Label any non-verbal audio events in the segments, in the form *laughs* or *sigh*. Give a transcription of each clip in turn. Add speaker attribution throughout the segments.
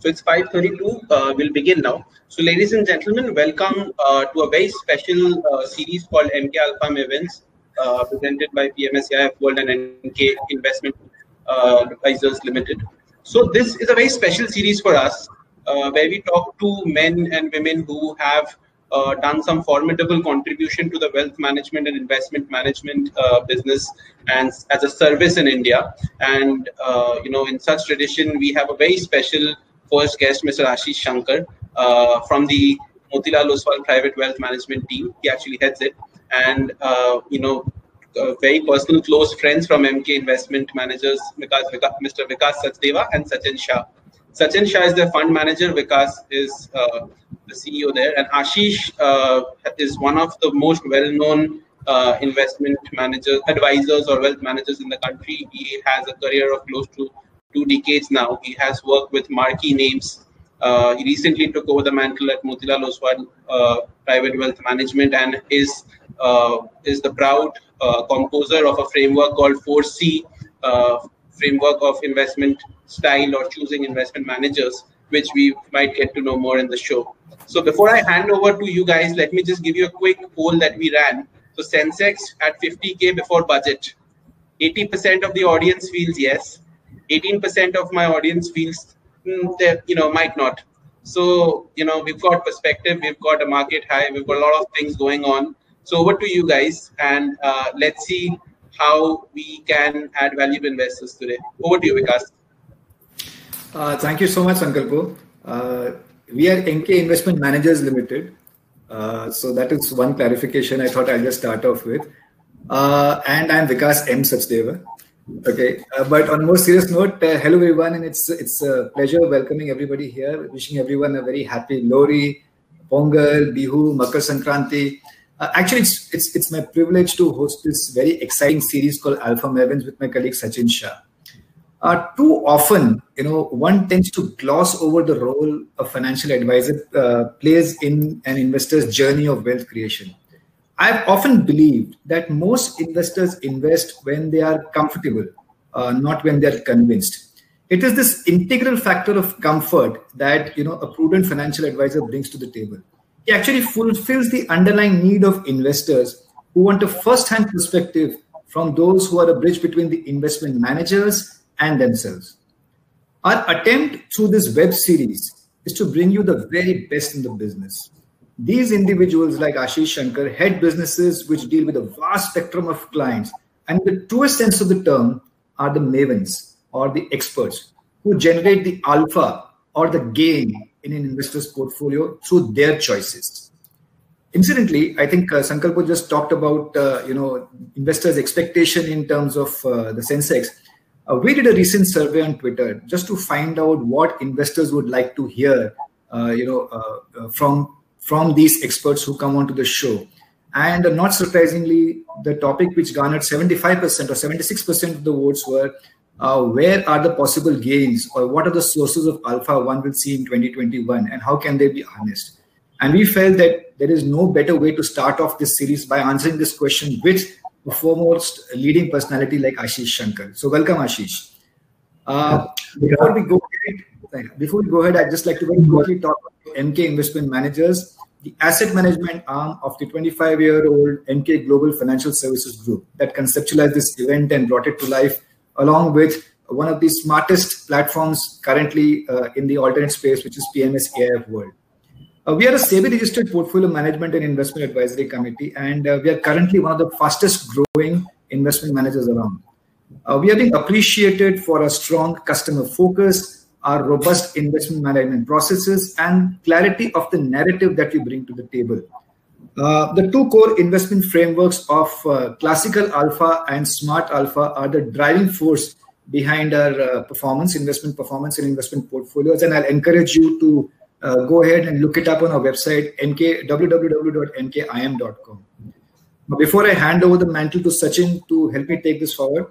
Speaker 1: So it's 5:32. Uh, we'll begin now. So, ladies and gentlemen, welcome uh, to a very special uh, series called Emkay Alpha Events, uh, presented by PMS AIF World and Emkay Investment uh, Advisors Limited. So, this is a very special series for us, uh, where we talk to men and women who have done some formidable contribution to the wealth management and investment management business and as a service in India. And you know, in such tradition, we have a very special first guest, Mr. Ashish Shankar, uh, from the Motilal Oswal Private Wealth Management team. He actually heads it, and uh, you know, uh, very personal, close friends from Emkay Investment Managers, Vikas, Mr. Vikas Sachdeva and Sachin Shah. Sachin Shah is the fund manager. Vikas is uh, the CEO there, and Ashish uh, is one of the most well-known uh, investment managers, advisors, or wealth managers in the country. He has a career of close to two decades now. He has worked with marquee names. Uh, he recently took over the mantle at Motilal Oswal uh, Private Wealth Management and is uh, is the proud uh, composer of a framework called 4C uh, framework of investment style or choosing investment managers, which we might get to know more in the show. So before I hand over to you guys, let me just give you a quick poll that we ran. So Sensex at 50k before budget. 80% of the audience feels yes, 18% of my audience feels mm, that you know might not. So you know we've got perspective we've got a market high we've got a lot of things going on. So over to you guys and uh, let's see how we can add value to investors today. Over to you vikas.
Speaker 2: Uh, thank you so much sankalpo uh, we are emkay investment managers limited. Uh, so that is one clarification i thought i'll just start off with. Uh, and i'm vikas m. Sachdeva Okay, uh, but on a more serious note, uh, hello everyone, and it's it's a pleasure welcoming everybody here. Wishing everyone a very happy Lohri, Pongal, Bihu, Makar Sankranti. Uh, actually, it's it's it's my privilege to host this very exciting series called Alpha Mavens with my colleague Sachin Shah. Uh, too often, you know, one tends to gloss over the role a financial advisor uh, plays in an investor's journey of wealth creation. I've often believed that most investors invest when they are comfortable, uh, not when they're convinced. It is this integral factor of comfort that you know a prudent financial advisor brings to the table. He actually fulfills the underlying need of investors who want a first-hand perspective from those who are a bridge between the investment managers and themselves. Our attempt through this web series is to bring you the very best in the business these individuals like Ashish Shankar head businesses which deal with a vast spectrum of clients. And the truest sense of the term are the mavens or the experts who generate the alpha or the gain in an investor's portfolio through their choices. Incidentally, I think uh, Sankalpo just talked about uh, you know investors' expectation in terms of uh, the Sensex. Uh, we did a recent survey on Twitter just to find out what investors would like to hear, uh, you know, uh, from from these experts who come onto the show. And not surprisingly, the topic which garnered 75% or 76% of the votes were uh, where are the possible gains or what are the sources of alpha one will see in 2021 and how can they be harnessed? And we felt that there is no better way to start off this series by answering this question with the foremost leading personality like Ashish Shankar. So welcome, Ashish. Uh, before we go ahead, before we go ahead, I'd just like to very quickly talk about Emkay Investment Managers the asset management arm of the 25 year old Emkay Global Financial Services Group that conceptualized this event and brought it to life, along with one of the smartest platforms currently uh, in the alternate space, which is PMS AIF World. Uh, we are a SEBI registered portfolio management and investment advisory committee, and uh, we are currently one of the fastest growing investment managers around. Uh, we are being appreciated for a strong customer focus, our robust investment management processes and clarity of the narrative that we bring to the table. Uh, the two core investment frameworks of uh, classical alpha and smart alpha are the driving force behind our uh, performance, investment performance, and investment portfolios. And I'll encourage you to uh, go ahead and look it up on our website, emkay, www.emkayim.com. Before I hand over the mantle to Sachin to help me take this forward,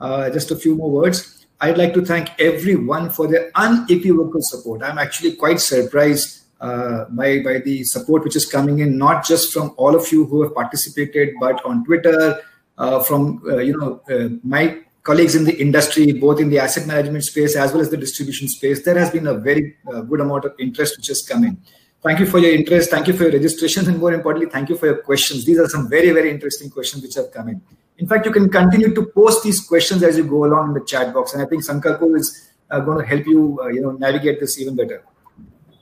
Speaker 2: uh, just a few more words. I'd like to thank everyone for their unequivocal support. I'm actually quite surprised uh, by, by the support which is coming in, not just from all of you who have participated, but on Twitter, uh, from uh, you know uh, my colleagues in the industry, both in the asset management space as well as the distribution space, there has been a very uh, good amount of interest which has come in. Thank you for your interest. Thank you for your registrations. And more importantly, thank you for your questions. These are some very, very interesting questions which have come in. In fact, you can continue to post these questions as you go along in the chat box. And I think Sankalpo is uh, going to help you, uh, you know, navigate this even better.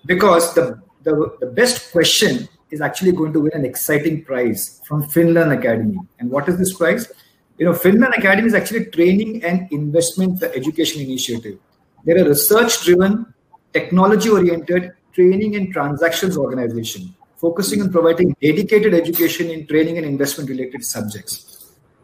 Speaker 2: Because the, the, the best question is actually going to win an exciting prize from FinLearn Academy. And what is this prize? You know, FinLearn Academy is actually training and investment education initiative. They're a research-driven, technology-oriented training and transactions organization focusing on providing dedicated education in training and investment-related subjects.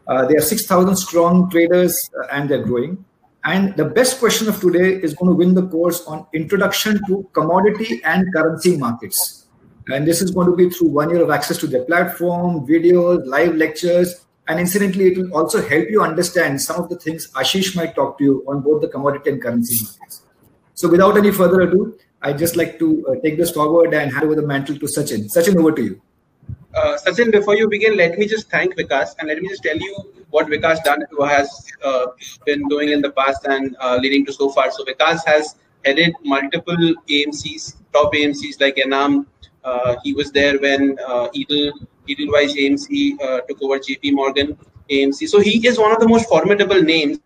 Speaker 2: Uh, they are 6,000 strong traders uh, and they're growing. And the best question of today is going to win the course on introduction to commodity and currency markets. And this is going to be through one year of access to the platform, videos, live lectures. And incidentally, it will also help you understand some of the things Ashish might talk to you on both the commodity and currency markets. So without any further ado, I'd just like to uh, take this forward and hand over the mantle to Sachin. Sachin, over to you.
Speaker 1: Uh, Sachin, before you begin, let me just thank Vikas and let me just tell you what Vikas done has uh, been doing in the past and uh, leading to so far. So Vikas has headed multiple AMCs, top AMCs like Enam, uh, he was there when uh, Edel, Edelweiss AMC uh, took over JP Morgan AMC. So he is one of the most formidable names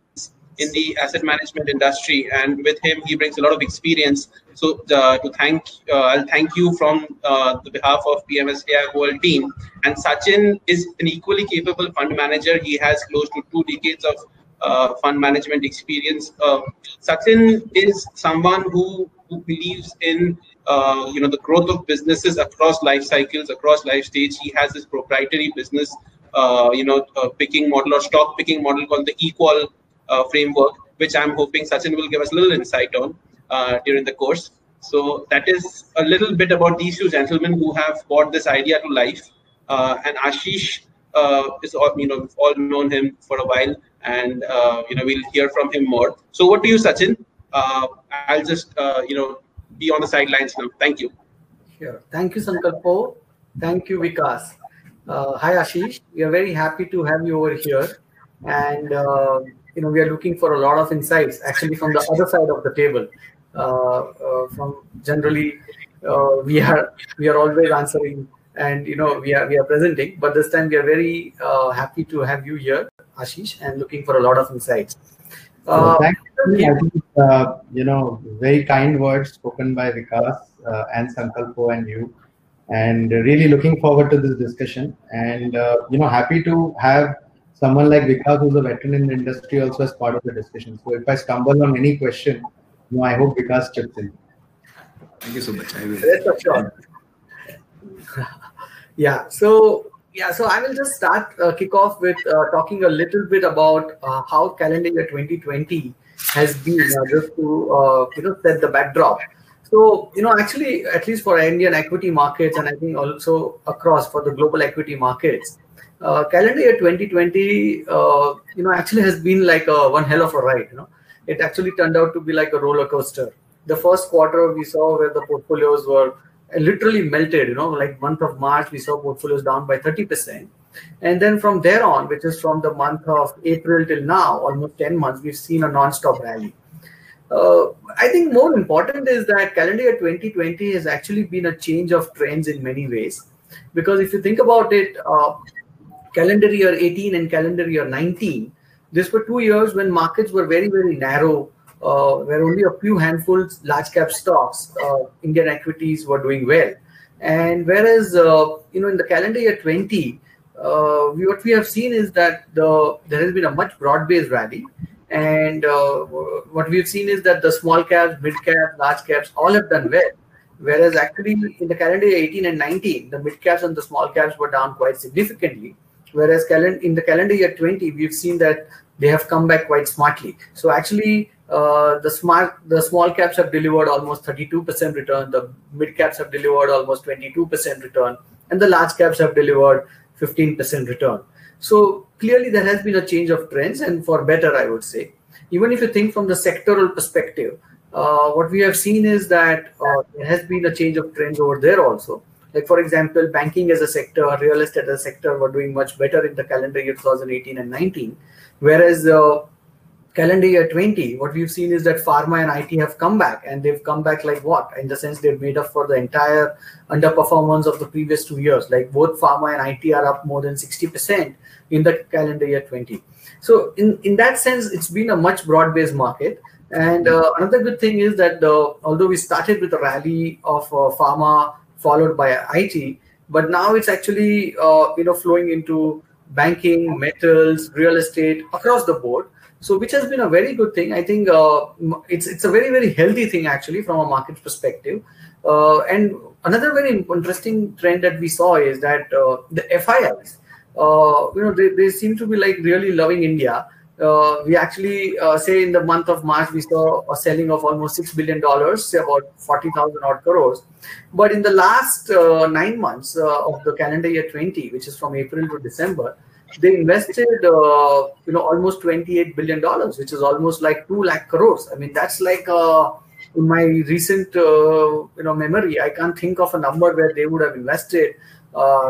Speaker 1: in the asset management industry, and with him, he brings a lot of experience. So uh, to thank, uh, I'll thank you from uh, the behalf of PMS AIF World team. And Sachin is an equally capable fund manager. He has close to two decades of uh, fund management experience. Uh, Sachin is someone who, who believes in uh, you know the growth of businesses across life cycles, across life stage. He has his proprietary business, you know, picking model or stock picking model called the Equal framework, which I'm hoping Sachin will give us a little insight on uh, during the course. So that is a little bit about these two gentlemen who have brought this idea to life. and Ashish is, all, you know, we've all known him for a while, and you know, we'll hear from him more. So, what do you, Sachin? I'll just, you know, be on the sidelines now. Thank you.
Speaker 3: Sure. Thank you, Sankalpo. Thank you, Vikas. Uh, hi, Ashish. We are very happy to have you over here. And, uh, you know, we are looking for a lot of insights actually from the other side of the table. Uh, uh from generally, uh, we are we are always answering and you know we are we are presenting but this time we are very uh, happy to have you here ashish and looking for a lot of insights
Speaker 4: uh, thank you. Think, uh, you know, very kind words spoken by Vikas uh, and Sankalpo and you. And really looking forward to this discussion. And, uh, you know, happy to have someone like Vikas, who's a veteran in the industry, also as part of the discussion. So if I stumble on any question, you know, I hope Vikas chips in.
Speaker 2: Thank you so much. I will.
Speaker 3: Sure. *laughs* yeah. So yeah, so I will just start uh, kick off with uh, talking a little bit about uh, how calendar year 2020 has been, uh, just to uh, you know set the backdrop. So you know, actually, at least for Indian equity markets, and I think also across for the global equity markets, uh, calendar year 2020, you know, actually has been like a one hell of a ride. You know, it actually turned out to be like a roller coaster. The first quarter we saw where the portfolios were literally melted you know like month of march we saw portfolios down by 30% and then from there on which is from the month of april till now almost 10 months we've seen a non-stop rally. Uh, i think more important is that calendar year 2020 has actually been a change of trends in many ways. Because if you think about it uh, calendar year 18 and calendar year 19 these were two years when markets were very very narrow uh, where only a few handfuls large cap stocks, uh, Indian equities were doing well. And whereas, uh, you know, in the calendar year 20, uh, we, what we have seen is that the there has been a much broad-based rally. And uh, what we've seen is that the small caps, mid caps, large caps all have done well. Whereas actually in the calendar year 18 and 19, the mid caps and the small caps were down quite significantly. Whereas in the calendar year 20, we've seen that they have come back quite smartly. So actually, uh, the smart the small caps have delivered almost 32% return. The mid caps have delivered almost 22% return. And the large caps have delivered 15% return. So clearly there has been a change of trends. And for better i would say. Even if you think from the sectoral perspective uh, what we have seen is that uh, there has been a change of trends over there also. Like for example banking as a sector real estate as a sector were doing much better in the calendar year 2018 and 19 whereas uh, calendar year 20, what we've seen is that pharma and IT have come back, and they've come back like what? In the sense they've made up for the entire underperformance of the previous two years. Like both pharma and IT are up more than 60% in the calendar year 20. So in, in that sense, it's been a much broad-based market. And uh, another good thing is that uh, although we started with a rally of uh, pharma followed by IT, but now it's actually uh, you know flowing into banking, metals, real estate across the board. So which has been a very good thing. I think uh, it's it's a very very healthy thing actually from a market perspective. Uh, and another very interesting trend that we saw is that the FIIs, you know, they, they seem to be like really loving India uh, we actually uh, say in the month of March we saw a selling of almost six billion dollars, say about forty thousand odd crores. But in the last uh, nine months uh, of the calendar year 20, which is from April to December, they invested uh, you know almost 28 billion dollars, which is almost like two lakh crores. I mean that's like uh, in my recent you know memory, I can't think of a number where they would have invested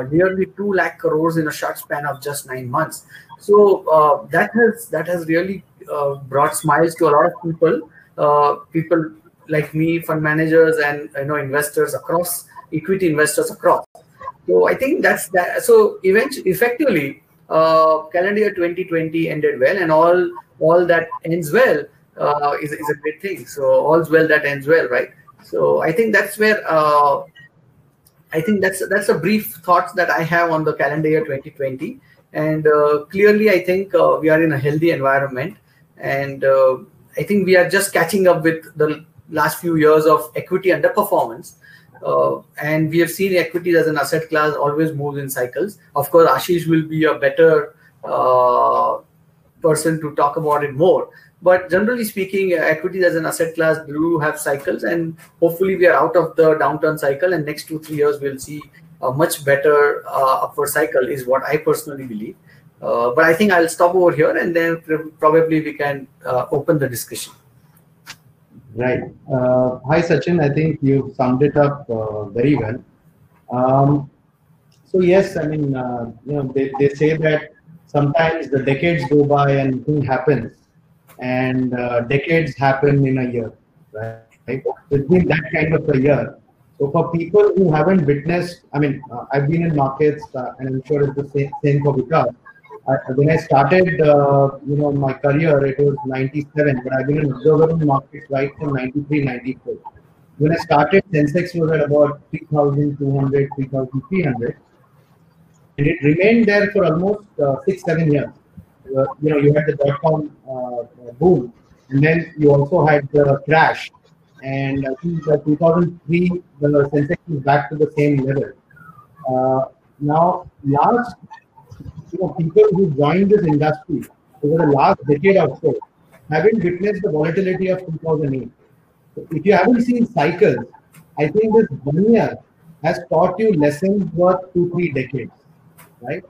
Speaker 3: nearly two lakh crores in a short span of just nine months. So uh, that has that has really uh, brought smiles to a lot of people. Uh, people like me, fund managers, and you know investors across equity investors across. So I think that's that. So eventually, effectively, uh, calendar year 2020 ended well, and all all that ends well uh, is is a great thing. So all's well that ends well, right? So I think that's where uh, I think that's that's a brief thoughts that I have on the calendar year 2020. And uh, clearly, I think uh, we are in a healthy environment. And uh, I think we are just catching up with the last few years of equity underperformance. Uh, and we have seen equities as an asset class always moves in cycles. Of course, Ashish will be a better uh, person to talk about it more. But generally speaking, equities as an asset class do have cycles, and hopefully we are out of the downturn cycle. And next two three years, we'll see a much better uh, upward cycle is what I personally believe. Uh, but I think I'll stop over here and then probably we can uh, open the discussion.
Speaker 4: Right. Uh, hi, Sachin. I think you summed it up uh, very well. Um, so yes, I mean, uh, you know, they, they say that sometimes the decades go by and nothing happens, and decades happen in a year, right? It's been that kind of a year. So for people who haven't witnessed, I mean, uh, I've been in markets, uh, and I'm sure it's the same, same for Vikas. When I started, uh, you know, my career, it was 97, but I've been an observer in markets right from 93, 94. When I started, Sensex was at about 3,200, 3,300. And it remained there for almost uh, six, seven years. Uh, you know, you had the dot-com uh, boom, and then you also had the crash and I think uh, 2003 the Sensex is back to the same level. Uh, now, last you know people who joined this industry over the last decade or so haven't witnessed the volatility of 2008. So if you haven't seen cycles, I think this one year has taught you lessons worth two three decades, right?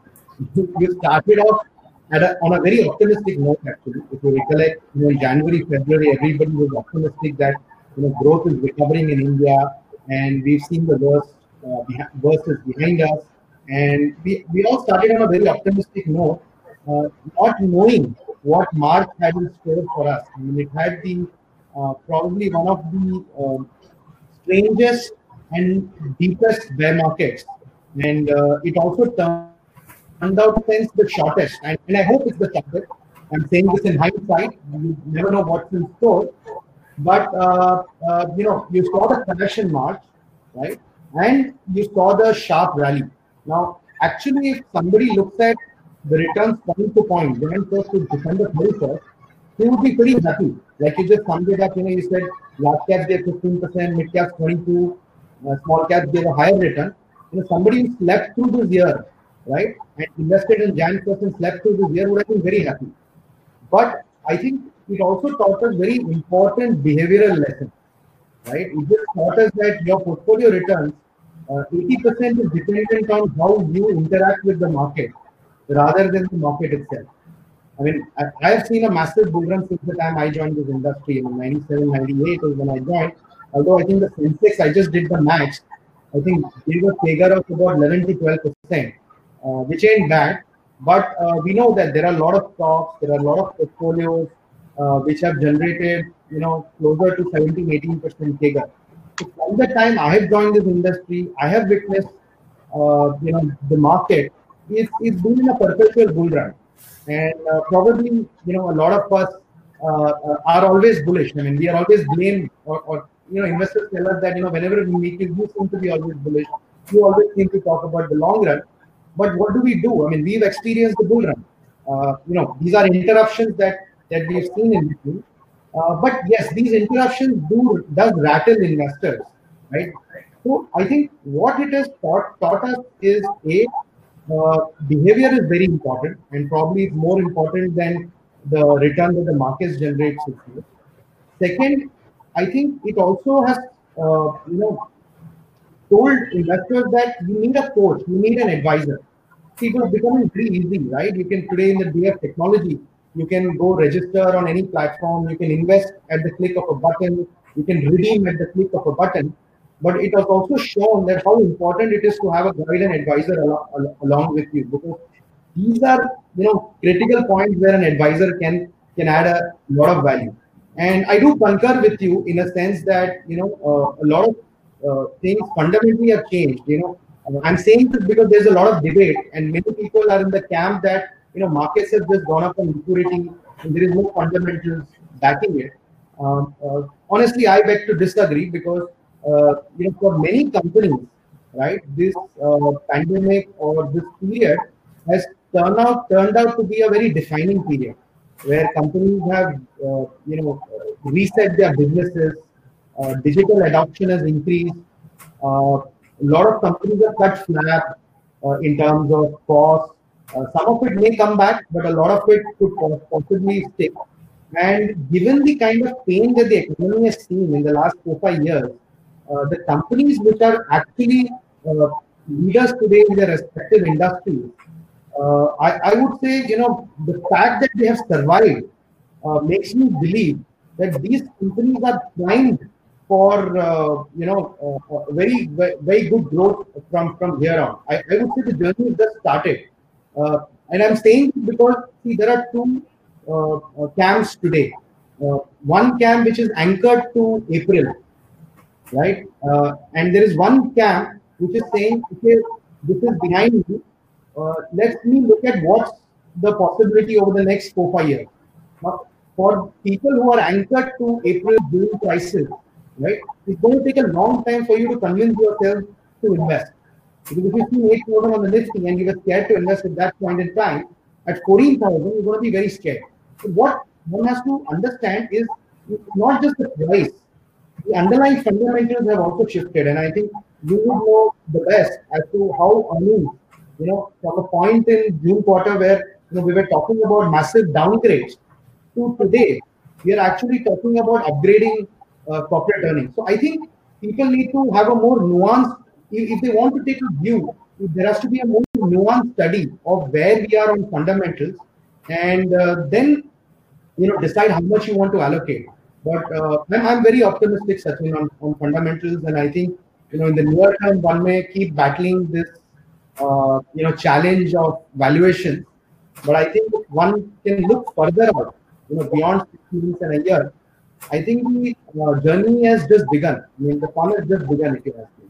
Speaker 4: you started off a, on a very optimistic note actually. If you recollect, you know, in January, February, everybody was optimistic that you know, growth is recovering in India, and we've seen the worst, uh, worst is behind us. And we, we all started on a very optimistic note, uh, not knowing what March had in store for us. I mean, it had the uh, probably one of the um, strangest and deepest bear markets, and uh, it also turned out since the shortest. And, and I hope it's the shortest. I'm saying this in hindsight. You never know what's in store. But uh, uh, you know, you saw the correction march, right? And you saw the sharp rally. Now, actually, if somebody looks at the returns point to point, January 1st to December 31st, he would be pretty happy. Like you just summed it up, you know, you said large caps gave 15%, mid caps 22, uh, small caps gave a higher return. You know, somebody who slept through this year, right, and invested in Jan 1st and slept through this year would have been very happy. But I think it also taught us very important behavioral lessons, right? It just taught us that your portfolio returns, uh, 80% is dependent on how you interact with the market rather than the market itself. I mean, I, I have seen a massive bull run since the time I joined this industry. In 97, 98 was when I joined. Although I think the Sensex, I just did the match. I think gave a figure of about 11 to 12 percent, uh, which ain't bad. But uh, we know that there are a lot of stocks, there are a lot of portfolios uh, which have generated, you know, closer to 17, 18% CAGR. So from the time I have joined this industry, I have witnessed, uh, you know, the market is, is doing a perpetual bull run. And uh, probably, you know, a lot of us uh, are always bullish. I mean, we are always blamed or, or, you know, investors tell us that, you know, whenever we meet you, you seem to be always bullish. You always seem to talk about the long run. But what do we do? I mean, we've experienced the bull run. Uh, you know, these are interruptions that that we've seen in between. Uh, but yes, these interruptions do does rattle investors, right? So I think what it has taught, taught us is a uh, behavior is very important and probably it's more important than the return that the markets generate. Second, I think it also has uh, you know told investors that you need a coach, you need an advisor. It was becoming very easy, right? You can today in the day of technology, you can go register on any platform, you can invest at the click of a button, you can redeem at the click of a button. But it has also shown that how important it is to have a guide and advisor along, along with you because these are you know critical points where an advisor can can add a lot of value. And I do concur with you in a sense that you know uh, a lot of uh, things fundamentally have changed. You know, I'm saying this because there's a lot of debate, and many people are in the camp that you know markets have just gone up on liquidity, and there is no fundamentals backing it. Um, uh, honestly, I beg to disagree because uh, you know for many companies, right, this uh, pandemic or this period has turned out turned out to be a very defining period where companies have uh, you know reset their businesses uh, digital adoption has increased. Uh, a lot of companies have cut uh, in terms of cost. Some of it may come back, but a lot of it could possibly stick. And given the kind of pain that the economy has seen in the last four five years, uh, the companies which are actually uh, leaders today in their respective industries, uh, I, I, would say, you know, the fact that they have survived makes me believe that these companies are primed for uh, you know uh, very very good growth from from here on. I, I would say the journey has just started, uh, and I'm saying because see there are two uh, uh, camps today. Uh, one camp which is anchored to April, right, and there is one camp which is saying okay this is behind me. let me look at what's the possibility over the next four five years. Now, for people who are anchored to April June prices, right? It's going to take a long time for you to convince yourself to invest. If you see 8,000 on the Nifty and you were scared to invest at that point in time, at 14,000, you're going to be very scared. So what one has to understand is not just the price, the underlying fundamentals have also shifted. And I think you would know the best as to how earnings, you know, from a point in June quarter where you know we were talking about massive downgrades to today, we are actually talking about upgrading uh, corporate earnings. So I think people need to have a more nuanced, if, they want to take a view, there has to be a more nuanced study of where we are on fundamentals and uh, then you know decide how much you want to allocate. But uh, I'm, I'm very optimistic, Sachin, on, on fundamentals, and I think you know in the near term one may keep battling this uh, you know challenge of valuation. But I think one can look further out, you know, beyond six months and a year, I think the uh, journey has just begun. I mean, the fun has just begun, if you ask me.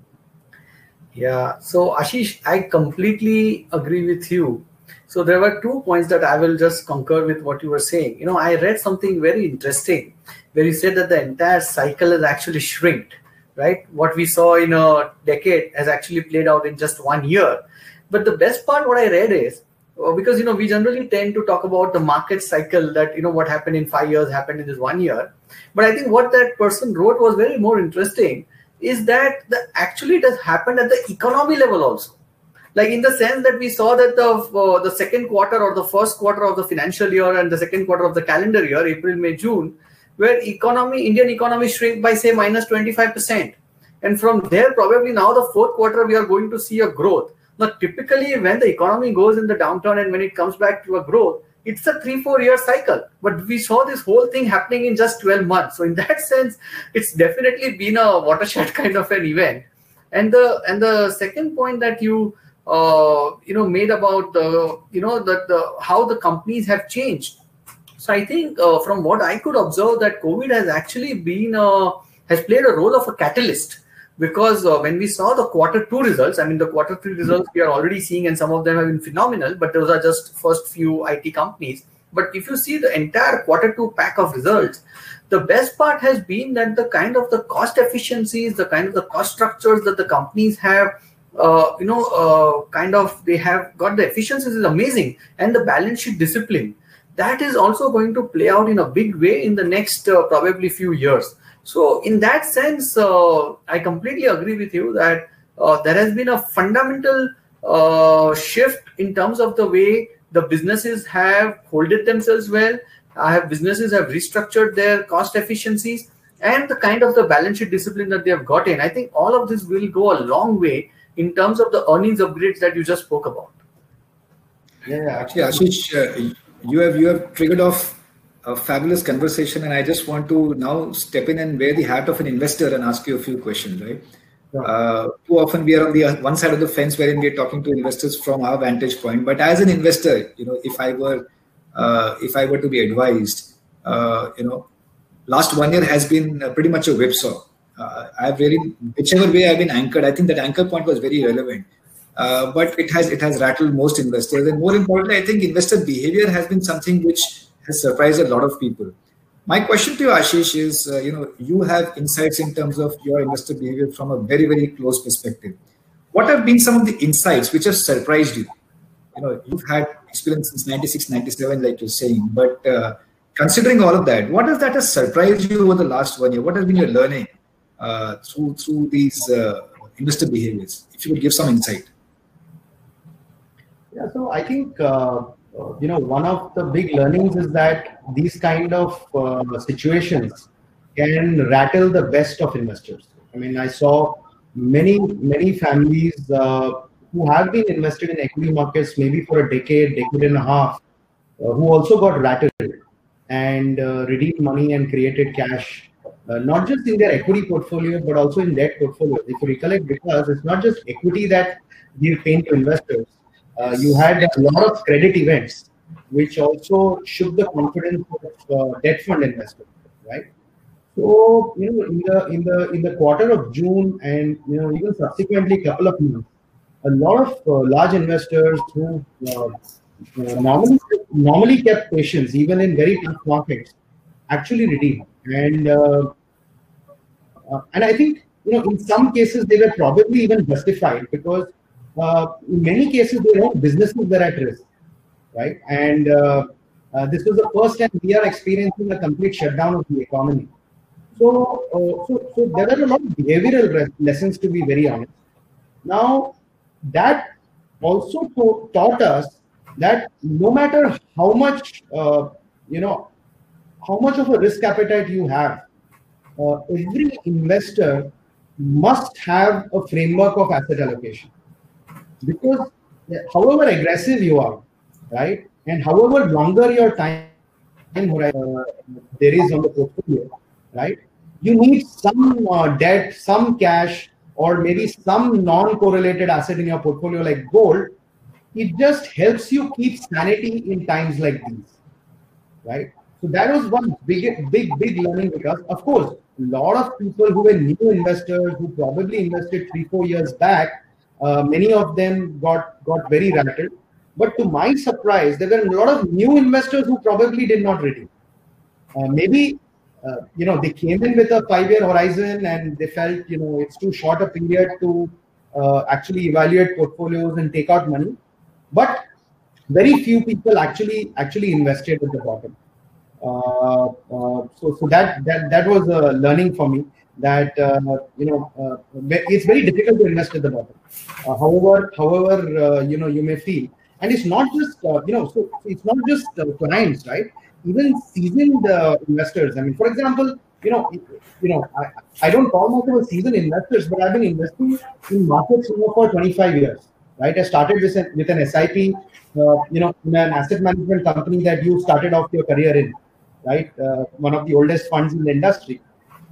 Speaker 3: Yeah. So, Ashish, I completely agree with you. So, there were two points that I will just concur with what you were saying. You know, I read something very interesting where you said that the entire cycle has actually shrinked, right? What we saw in a decade has actually played out in just one year. But the best part, what I read is uh, because you know we generally tend to talk about the market cycle that you know what happened in five years happened in this one year but i think what that person wrote was very more interesting is that the actually it has happened at the economy level also. Like in the sense that we saw that the uh, the second quarter or the first quarter of the financial year and the second quarter of the calendar year april may june where economy indian economy shrink by say minus 25% and from there probably now the fourth quarter we are going to see a growth. Now, typically, when the economy goes in the downturn and when it comes back to a growth, it's a three, four year cycle. But we saw this whole thing happening in just 12 months. So, in that *laughs* sense, it's definitely been a watershed *laughs* kind of an event. And the and the second point that you uh, you know made about the you know that the how the companies have changed. So I think uh, from what I could observe that COVID has actually been uh, has played a role of a catalyst because uh, when we saw the quarter two results, I mean the quarter three results we are already seeing, and some of them have been phenomenal, but those are just first few IT companies. But if you see the entire quarter two pack of results, the best part has been that the kind of the cost efficiencies, the kind of the cost structures that the companies have, uh, you know, uh, kind of they have got the efficiencies is amazing, and the balance sheet discipline that is also going to play out in a big way in the next uh, probably few years. So in that sense, uh, I completely agree with you that uh, there has been a fundamental uh, shift in terms of the way the businesses have holded themselves well. I have businesses have restructured their cost efficiencies and the kind of the balance sheet discipline that they have gotten. I think all of this will go a long way in terms of the earnings upgrades that you just spoke about.
Speaker 2: Yeah, actually, Ashish, uh, you have you have triggered off a fabulous conversation, and I just want to now step in and wear the hat of an investor and ask you a few questions, right? Yeah. Uh, too often we are on the one side of the fence wherein we are talking to investors from our vantage point. But as an investor, you know, if I were uh, if I were to be advised, uh, you know, last one year has been pretty much a whipsaw. Uh, I've really, whichever way I've been anchored, I think that anchor point was very relevant. Uh, but it has it has rattled most investors, and more importantly, I think investor behavior has been something which has surprised a lot of people. My question to you, Ashish, is uh, you know you have insights in terms of your investor behavior from a very very close perspective. What have been some of the insights which have surprised you? You know, you've had experience since 96, 97, like you're saying, but uh, considering all of that, what has that has surprised you over the last one year? What has been your learning uh, through through these uh, investor behaviors? If you could give some insight.
Speaker 4: Yeah, so I think uh, you know one of the big learnings is that these kind of uh, situations can rattle the best of investors. I mean, I saw many many families uh, who have been invested in equity markets maybe for a decade, decade and a half, uh, who also got rattled and uh, redeemed money and created cash. Uh, not just in their equity portfolio, but also in debt portfolio. If you recollect, because it's not just equity that give pain to investors uh, you had a lot of credit events which also shook the confidence of uh, debt fund investors, right? So you know, in the in the in the quarter of June and you know even subsequently couple of months, a lot of uh, large investors who uh, uh, normally normally kept patience even in very tough markets actually redeemed and uh, and I think you know in some cases they were probably even justified because in many cases, their own businesses were at risk, right? And uh, uh, this was the first time we are experiencing a complete shutdown of the economy. So, uh, so, so there are a lot of behavioral lessons to be very honest. Now, that also taught us that no matter how much, uh, you know, how much of a risk appetite you have, uh, every investor must have a framework of asset allocation because however aggressive you are, right, and however longer your time uh, there is on the portfolio, right, you need some uh, debt, some cash, or maybe some non-correlated asset in your portfolio like gold. It just helps you keep sanity in times like these, right? So that was one big, big, big learning because, of course, a lot of people who were new investors who probably invested three, four years back uh, many of them got got very rattled. But to my surprise, there were a lot of new investors who probably did not redeem. Uh, maybe uh, you know they came in with a five-year horizon and they felt you know it's too short a period to uh, actually evaluate portfolios and take out money. But very few people actually actually invested at the bottom. Uh, so so that that that was a learning for me that uh, you know uh, it's very difficult to invest at the bottom. Uh, however, however you know you may feel, and it's not just you know so it's not just clients, right? Even seasoned investors. I mean, for example, you know, you know, I, I don't call myself a seasoned investors, but I've been investing in markets for 25 years. Right, I started with, an, with an SIP, uh, you know, in an asset management company that you started off your career in, right? Uh, one of the oldest funds in the industry.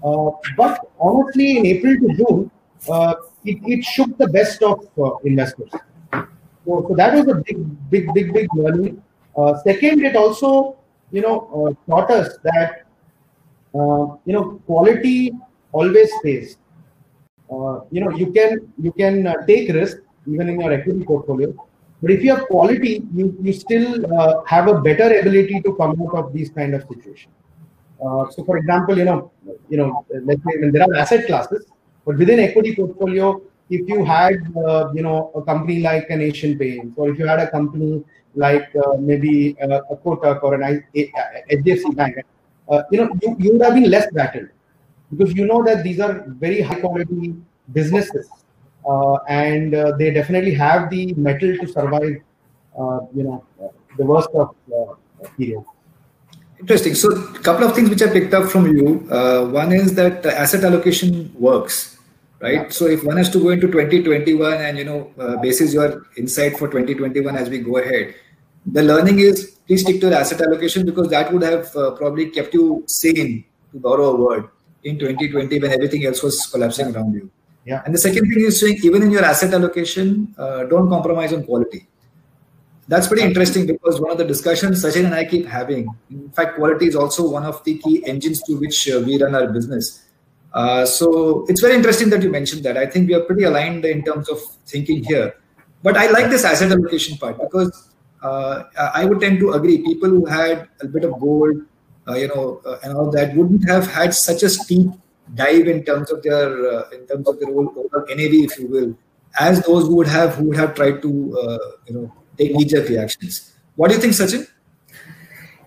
Speaker 4: Uh, but honestly, in April to June, uh, it, it shook the best of uh, investors. So, so that was a big, big, big, big learning. second, it also you know, taught us that, you know, quality always pays. Uh, you know, you can you can uh, take risk even in your equity portfolio, but if you have quality, you you still uh, have a better ability to come out of these kind of situations. Uh, so, for example, you know, you know, let's say there are asset classes, but within equity portfolio, if you had, uh, you know, a company like an Asian Paints, or if you had a company like uh, maybe uh, a Kotak or an HDFC Bank, uh, you know, you, you would have been less battled because you know that these are very high quality businesses uh, and they definitely have the mettle to survive, you know, the worst of periods.
Speaker 2: Interesting. So, a couple of things which I picked up from you. Uh, one is that asset allocation works, right? Yeah. So, if one has to go into 2021 and you know, uh, basis your insight for 2021 as we go ahead, the learning is please stick to the asset allocation because that would have uh, probably kept you sane, to borrow a word, in 2020 when everything else was collapsing around you.
Speaker 4: Yeah.
Speaker 2: And the second thing is saying even in your asset allocation, uh, don't compromise on quality that's pretty interesting because one of the discussions Sachin and I keep having, in fact, quality is also one of the key engines to which uh, we run our business. Uh, so it's very interesting that you mentioned that. I think we are pretty aligned in terms of thinking here. But I like this asset allocation part because uh, I would tend to agree. People who had a bit of gold, uh, you know, uh, and all that wouldn't have had such a steep dive in terms of their uh, in terms of their overall NAV, if you will, as those who would have who would have tried to you know take knee-jerk reactions. What do you think, Sachin?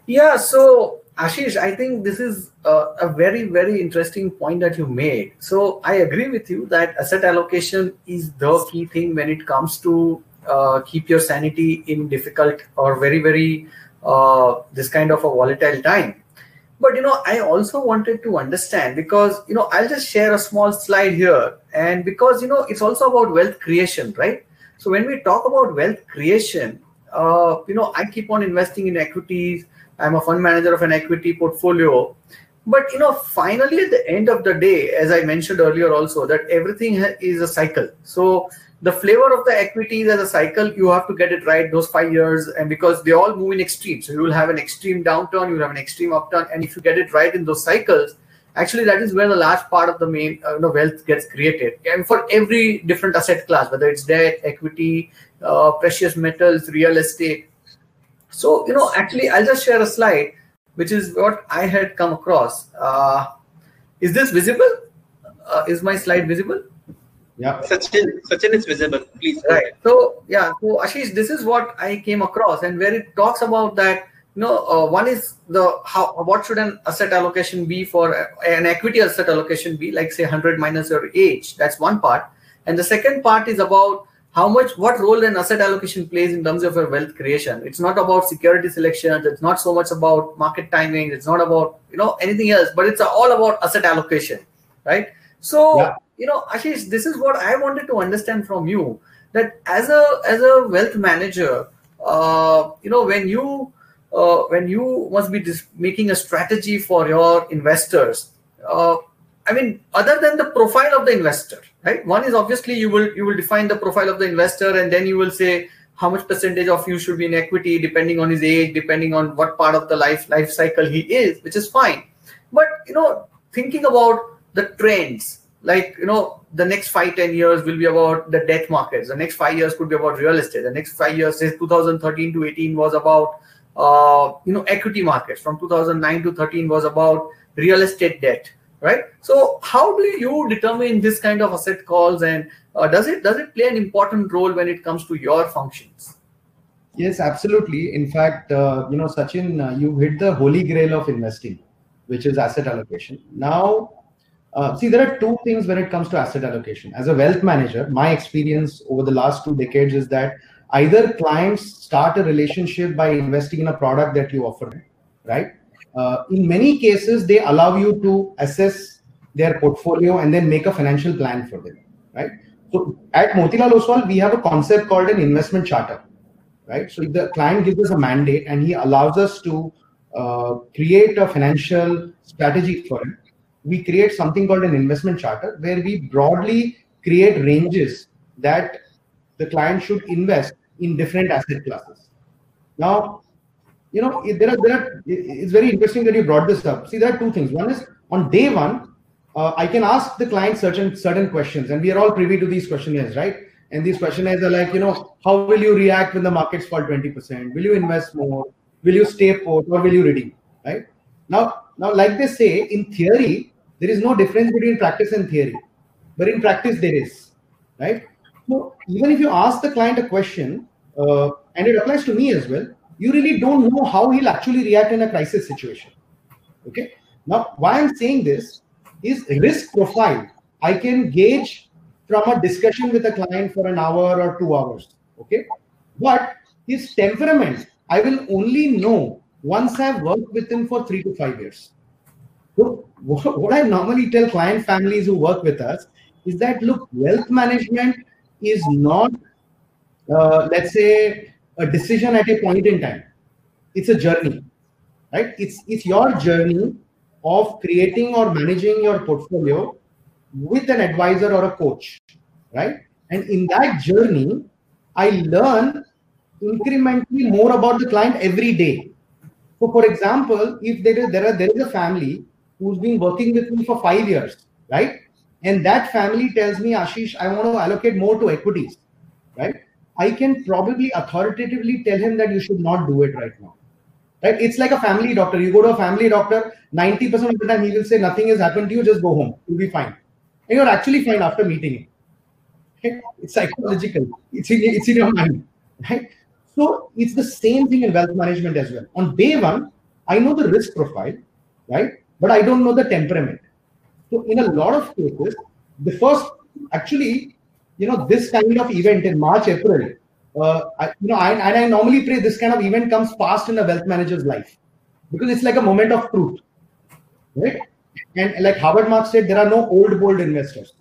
Speaker 3: Yeah, so Ashish, I think this is a, a, very, very interesting point that you made. So I agree with you that asset allocation is the key thing when it comes to uh, keep your sanity in difficult or very, very uh, this kind of a volatile time. But you know, I also wanted to understand because you know I'll just share a small slide here, and because you know it's also about wealth creation, right? So when we talk about wealth creation, uh, you know, I keep on investing in equities. I'm a fund manager of an equity portfolio. But you know, finally, at the end of the day, as I mentioned earlier, also that everything is a cycle. So the flavor of the equities as a cycle, you have to get it right those five years, and because they all move in extremes. So you will have an extreme downturn, you will have an extreme upturn, and if you get it right in those cycles, actually that is where the large part of the main uh, you know, wealth gets created. And for every different asset class whether it's debt equity uh, precious metals real estate. So you know actually i'll just share a slide which is what i had come across. Uh, is this visible? Uh, is my slide visible?
Speaker 1: Yeah. Sachin, Sachin is visible. Please
Speaker 3: right. so yeah. So ashish this is what i came across and where it talks about that you know, uh, one is the how what should an asset allocation be for an equity asset allocation be like say 100 minus your age. That's one part, and the second part is about how much what role an asset allocation plays in terms of your wealth creation. It's not about security selection. It's not so much about market timing. It's not about you know anything else, but it's all about asset allocation, right? So yeah. you know, Ashish, this is what I wanted to understand from you that as a as a wealth manager, uh, you know, when you uh, when you must be making a strategy for your investors uh, i mean other than the profile of the investor right? One is obviously you will you will define the profile of the investor and then you will say how much percentage of you should be in equity depending on his age depending on what part of the life life cycle he is which is fine. But you know thinking about the trends like you know the next five ten years will be about the debt markets. The next five years could be about real estate. The next five years say 2013 to 18 was about uh, you know equity markets from 2009 to 13 was about real estate debt right? So how do you determine this kind of asset calls and uh, does it does it play an important role when it comes to your functions?
Speaker 4: Yes absolutely. In fact uh, you know sachin uh, you hit the holy grail of investing which is asset allocation. Now uh, see there are two things when it comes to asset allocation. As a wealth manager my experience over the last two decades is that either clients start a relationship by investing in a product that you offer right? Uh, in many cases, they allow you to assess their portfolio and then make a financial plan for them, right? So at Motilal Oswal, we have a concept called an investment charter, right? So if the client gives us a mandate and he allows us to uh, create a financial strategy for him, we create something called an investment charter where we broadly create ranges that the client should invest in different asset classes. Now, you know, there are there are. It's very interesting that you brought this up. See, there are two things. One is on day one, uh, I can ask the client certain certain questions, and we are all privy to these questionnaires, right? And these questionnaires are like, you know, how will you react when the markets fall 20%? Will you invest more? Will you stay put or will you redeem? Right? Now, now, like they say, in theory, there is no difference between practice and theory. But in practice, there is. Right? So even if you ask the client a question, uh, and it applies to me as well, you really don't know how he'll actually react in a crisis situation. Okay. Now, why I'm saying this is risk profile. I can gauge from a discussion with a client for an hour or two hours. Okay. But his temperament, I will only know once I've worked with him for three to five years. So, *laughs* what I normally tell client families who work with us is that look, wealth management is not, uh, let's say, a decision at a point in time. It's a journey, right? It's it's your journey of creating or managing your portfolio with an advisor or a coach, right? And in that journey, I learn incrementally more about the client every day. So, for example, if there is there are there is a family who's been working with me for five years, right? And that family tells me, Ashish, I want to allocate more to equities, right? I can probably authoritatively tell him that you should not do it right now. Right? It's like a family doctor. You go to a family doctor, 90% of the time he will say nothing has happened to you, just go home. You'll be fine. And you're actually fine after meeting him. Okay? It's psychological. It's in, it's in your mind. Right? So it's the same thing in wealth management as well. On day one, I know the risk profile, right? But I don't know the temperament. So in a lot of cases, the first actually, you know, this kind of event in March, April, uh, I, you know, I, and I normally pray this kind of event comes fast in a wealth manager's life because it's like a moment of truth, right? And like Howard Marks said, there are no old bold investors.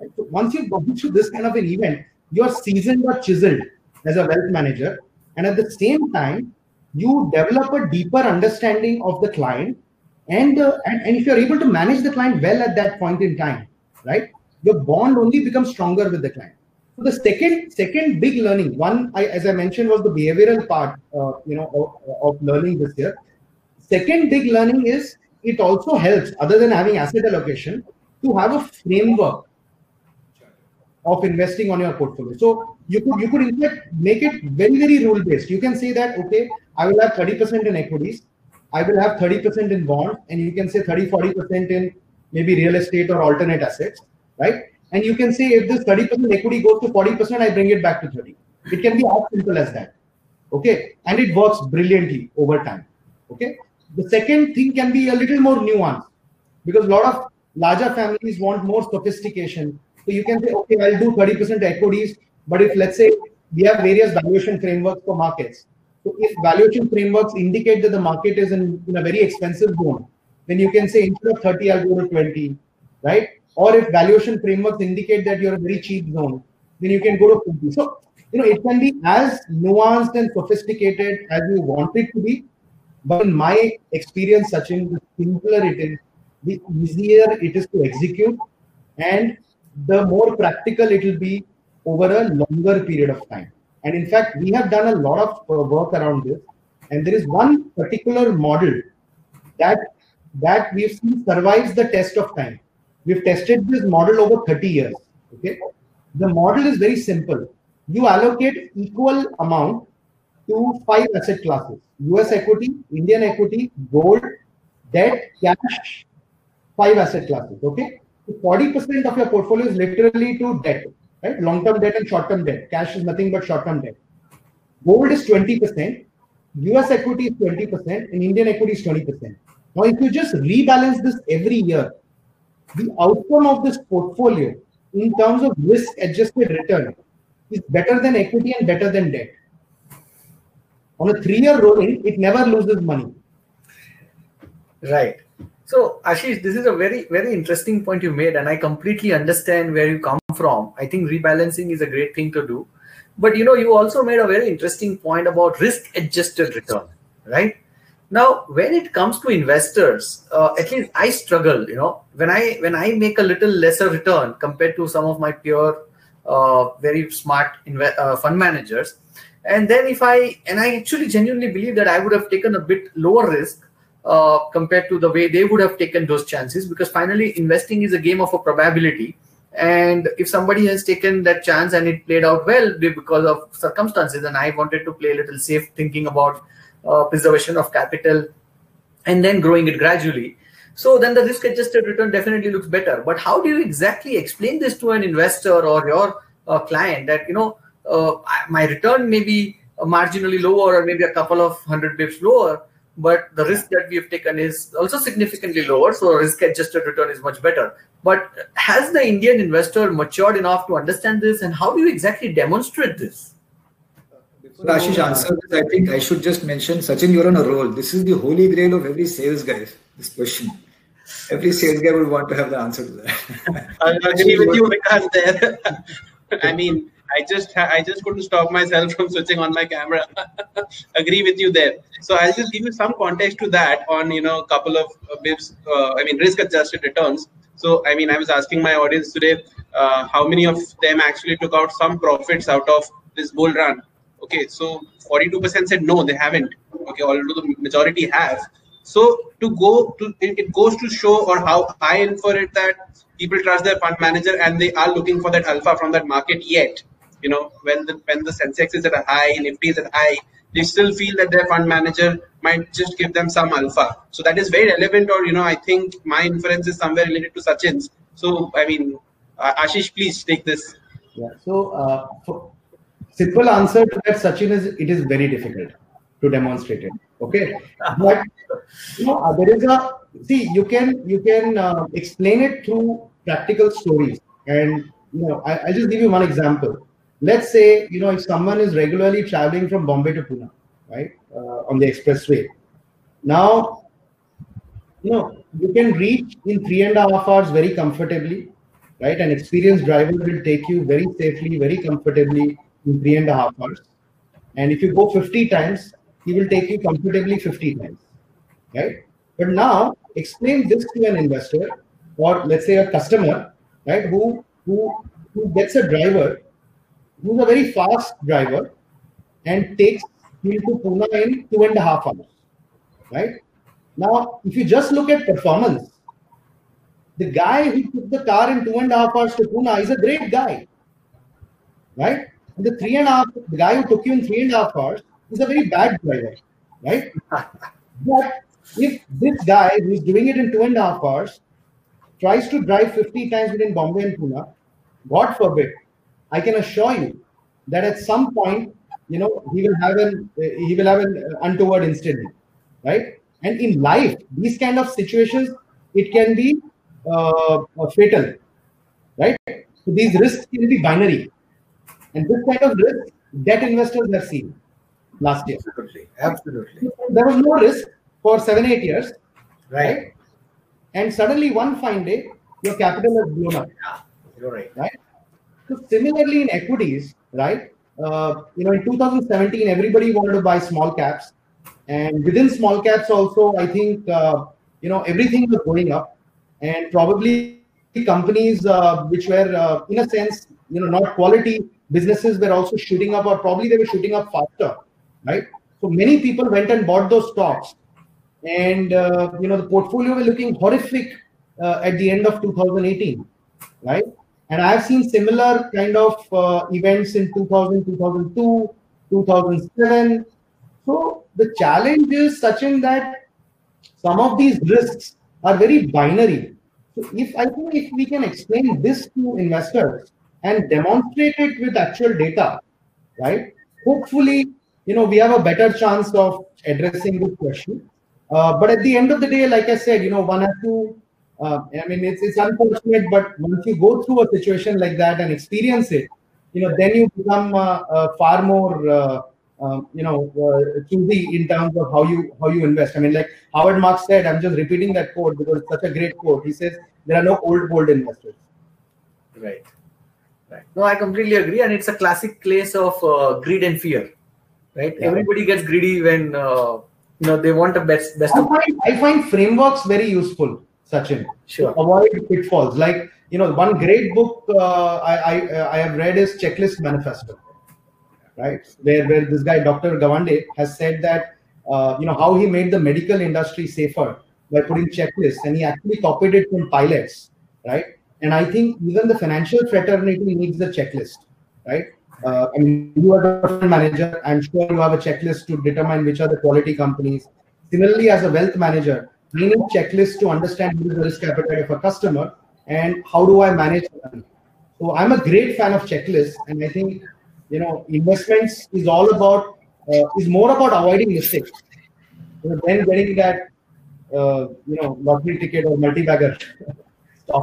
Speaker 4: Right? So once you've gone through this kind of an event, you're seasoned or chiseled as a wealth manager, and at the same time, you develop a deeper understanding of the client and, uh, and and if you're able to manage the client well at that point in time right your bond only becomes stronger with the client. So the second second big learning one I, as i mentioned was the behavioral part uh, you know of, of learning this year. Second big learning is it also helps other than having asset allocation to have a framework of investing on your portfolio. So you could you could in fact make it very very rule based you can say that okay i will have 30% in equities I will have 30% in bond, and you can say 30, 40% in maybe real estate or alternate assets, right? And you can say if this 30% equity goes to 40%, I bring it back to 30. It can be as simple as that. Okay. And it works brilliantly over time. Okay. The second thing can be a little more nuanced because a lot of larger families want more sophistication. So you can say, okay, I'll do 30% equities, but if let's say we have various valuation frameworks for markets, so if valuation frameworks indicate that the market is in, in a very expensive zone, then you can say instead of 30, I'll go to 20, right? Or if valuation frameworks indicate that you're a very cheap zone, then you can go to 50. So, you know, it can be as nuanced and sophisticated as you want it to be. But in my experience, Sachin, the simpler it is, the easier it is to execute, and the more practical it will be over a longer period of time. And in fact, we have done a lot of uh, work around this. And there is one particular model that that we've seen survives the test of time. We've tested this model over 30 years. Okay. The model is very simple. You allocate equal amount to five asset classes: US equity, Indian equity, gold, debt, cash, five asset classes. Okay. 40% of your portfolio is literally to debt right? Long-term debt and short-term debt. Cash is nothing but short-term debt. Gold is 20%, US equity is 20%, and Indian equity is 20%. Now, if you just rebalance this every year, the outcome of this portfolio in terms of risk-adjusted return is better than equity and better than debt. On a three-year rolling, it never loses money.
Speaker 3: Right. So, Ashish, this is a very, very interesting point you made, and I completely understand where you come from. I think rebalancing is a great thing to do. But you know, you also made a very interesting point about risk-adjusted return, right? Now, when it comes to investors, uh, at least I struggle. You know, when I when I make a little lesser return compared to some of my pure, uh, very smart inve- uh, fund managers, And then if I and I actually genuinely believe that I would have taken a bit lower risk uh, compared to the way they would have taken those chances because finally investing is a game of a probability and if somebody has taken that chance and it played out well because of circumstances and i wanted to play a little safe thinking about uh, preservation of capital and then growing it gradually. So then the risk adjusted return definitely looks better. But how do you exactly explain this to an investor or your uh, client that you know uh, my return may be marginally lower or maybe a couple of hundred bips lower but the risk that we have taken is also significantly lower so risk adjusted return is much better. But has the indian investor matured enough to understand this and how do you exactly demonstrate this
Speaker 2: ashish answers this i think i should just mention sachin you're on a roll this is the holy grail of every sales guy this question every sales guy would want to have the answer to that *laughs*
Speaker 1: i agree with you because there *laughs* i mean I just I just couldn't stop myself from switching on my camera. *laughs* Agree with you there. So I'll just give you some context to that on you know a couple of uh, bits. Uh, I mean risk adjusted returns. So I mean I was asking my audience today uh, how many of them actually took out some profits out of this bull run. Okay, so 42% said no, they haven't. Okay, although the majority have. So to go to it, goes to show or how I infer it that people trust their fund manager and they are looking for that alpha from that market yet you know when the when the sensex is at a high nifty is at a high they still feel that their fund manager might just give them some alpha so that is very relevant or you know i think my inference is somewhere related to sachin's so i mean ashish please take this
Speaker 4: yeah so uh, simple answer to that sachin is it is very difficult to demonstrate it okay? But you know there is a see you can you can uh, explain it through practical stories. And you know I, i'll just give you one example. Let's say you know if someone is regularly traveling from bombay to pune right uh, on the expressway. Now you know you can reach in three and a half hours very comfortably right? An experienced driver will take you very safely very comfortably in three and a half hours and if you go 50 times he will take you comfortably 50 times right but now explain this to an investor or let's say a customer right who who who gets a driver who's a very fast driver and takes him to Pune in two and a half hours. Right? Now, if you just look at performance, the guy who took the car in two and a half hours to Pune is a great guy. Right? And the three and a half, the guy who took you in three and a half hours is a very bad driver. Right? *laughs* but if this guy who's doing it in two and a half hours tries to drive 50 times between Bombay and Pune, God forbid, I can assure you that at some point, you know, he will have an he will have an untoward incident, right? And in life, these kind of situations, it can be uh, fatal, right? So these risks can be binary, and this kind of risk debt investors have seen last year.
Speaker 3: Absolutely, absolutely.
Speaker 4: There was no risk for seven, eight years,
Speaker 3: right? right?
Speaker 4: And suddenly, one fine day, your capital has blown up.
Speaker 3: Yeah, you're right.
Speaker 4: Right. So similarly in equities, right? Uh, you know, in 2017, everybody wanted to buy small caps, and within small caps also, I think uh, you know everything was going up, and probably the companies uh, which were uh, in a sense, you know, not quality businesses were also shooting up, or probably they were shooting up faster, right? So many people went and bought those stocks, and uh, you know the portfolio were looking horrific uh, at the end of 2018, right? And I've seen similar kind of uh, events in 2000, 2002, 2007. So the challenge is Sachin that some of these risks are very binary. So if I think if we can explain this to investors and demonstrate it with actual data, right? Hopefully, you know, we have a better chance of addressing this question. Uh, but at the end of the day, like I said, you know, one has to uh, I mean, it's, it's unfortunate, but once you go through a situation like that and experience it, you know, then you become uh, uh, far more, uh, um, you know, uh, choosy in terms of how you how you invest. I mean, like Howard Marks said, I'm just repeating that quote because it's such a great quote. He says there are no old gold investors.
Speaker 3: Right. Right. No, I completely agree, and it's a classic case of uh, greed and fear. Right. Yeah. Everybody gets greedy when you know they want the best best.
Speaker 4: I find, I find frameworks very useful Sachin.
Speaker 3: Sure.
Speaker 4: Avoid pitfalls. Like you know, one great book uh, I I, I have read is Checklist Manifesto. right? Where where this guy Dr. Gawande has said that uh, you know how he made the medical industry safer by putting checklists, and he actually copied it from pilots, right? And I think even the financial fraternity needs the checklist, right? Uh, I mean, you are the manager. I'm sure you have a checklist to determine which are the quality companies. Similarly, as a wealth manager, we need checklists to understand what is the risk appetite of a customer and how do I manage. So I'm a great fan of checklists, and I think you know investments is all about uh, is more about avoiding mistakes than getting that uh, you know lottery ticket or multi-bagger stock *laughs*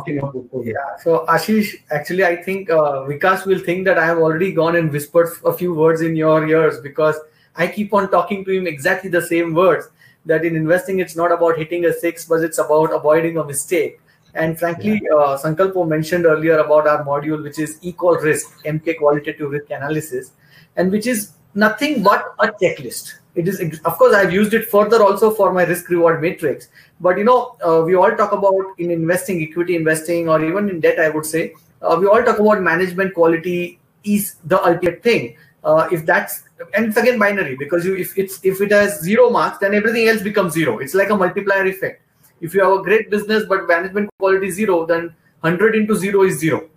Speaker 4: in your portfolio.
Speaker 3: Yeah. So Ashish, actually, I think uh, Vikas will think that I have already gone and whispered a few words in your ears because I keep on talking to him exactly the same words. That in investing, it's not about hitting a six, but it's about avoiding a mistake. And frankly, yeah. uh, Sankalpo mentioned earlier about our module, which is equal risk, Emkay qualitative risk analysis, and which is nothing but a checklist. It is, of course, I've used it further also for my risk reward matrix. But you know, uh, we all talk about in investing, equity investing, or even in debt, I would say, uh, we all talk about management quality is the ultimate thing. Uh, if that's and it's again binary because you if it's if it has zero marks, then everything else becomes zero. It's like a multiplier effect if you have a great business but management quality zero, then 100 into zero is zero,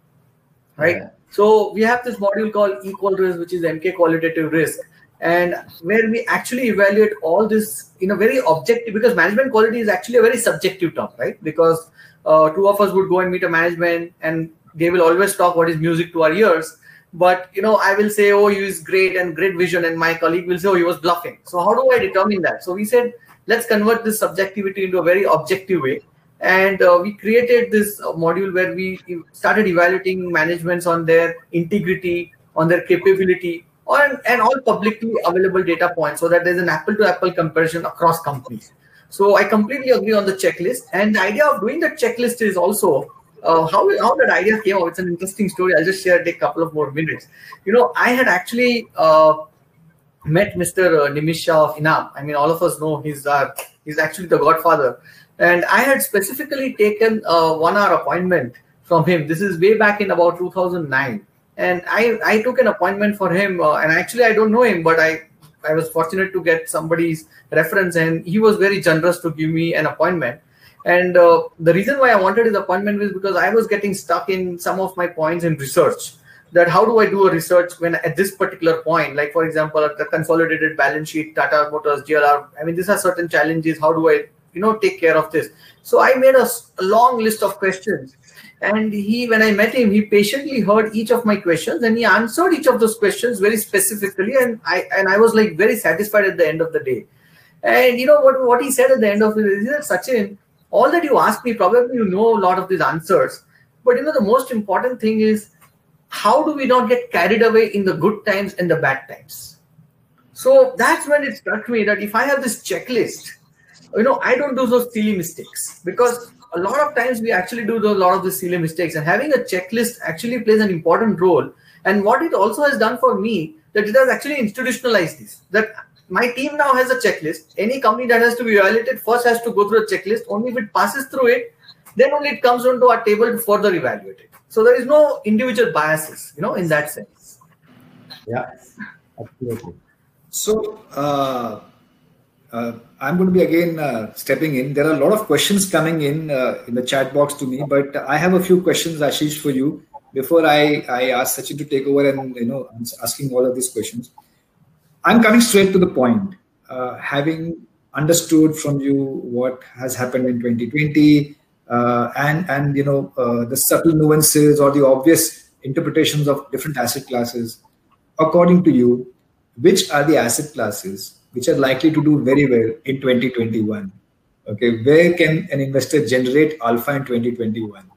Speaker 3: right? Yeah. So we have this module called equal risk, which is Emkay qualitative risk, and where we actually evaluate all this in a very objective because management quality is actually a very subjective term, right? Because uh, two of us would go and meet a management and they will always talk what is music to our ears. But you know i will say oh he is great and great vision and my colleague will say oh he was bluffing. So how do i determine that? So we said let's convert this subjectivity into a very objective way. And uh, we created this uh, module where we started evaluating managements on their integrity on their capability and all publicly available data points so that there's an apple to apple comparison across companies so i completely agree on the checklist and the idea of doing the checklist is also uh, how, how that idea came out it's an interesting story i'll just share a couple of more minutes you know i had actually uh, met Mr. Uh, Nemish Shah of Enam. I mean, all of us know he's uh, he's actually the godfather. And I had specifically taken a one-hour appointment from him. This is way back in about 2009. And I, I took an appointment for him. Uh, and actually, I don't know him, but I, I was fortunate to get somebody's reference. And he was very generous to give me an appointment. And uh, the reason why I wanted his appointment was because I was getting stuck in some of my points in research that how do I do a research when at this particular point, like for example, the consolidated balance sheet, Tata Motors, JLR. I mean, these are certain challenges. How do I, you know, take care of this? So I made a long list of questions, and he, when I met him, he patiently heard each of my questions and he answered each of those questions very specifically, and I and I was like very satisfied at the end of the day. And you know what what he said at the end of it is that Sachin, all that you asked me, probably you know a lot of these answers, but you know the most important thing is how do we not get carried away in the good times and the bad times? So that's when it struck me that if I have this checklist, you know, I don't do those silly mistakes because a lot of times we actually do a lot of the silly mistakes, and having a checklist actually plays an important role. And what it also has done for me that it has actually institutionalized this. That my team now has a checklist. Any company that has to be evaluated first has to go through a checklist. Only if it passes through it, then only it comes onto our table to further evaluate it. So there is no individual biases, you know, in that sense.
Speaker 4: Yeah, absolutely.
Speaker 2: So uh, uh, I'm going to be again uh, stepping in. There are a lot of questions coming in uh, in the chat box to me, but I have a few questions, Ashish, for you before I, I ask Sachin to take over and you know asking all of these questions. I'm coming straight to the point. Uh, having understood from you what has happened in 2020, uh, and and you know uh, the subtle nuances or the obvious interpretations of different asset classes according to you which are the asset classes which are likely to do very well in 2021 okay where can an investor generate alpha in 2021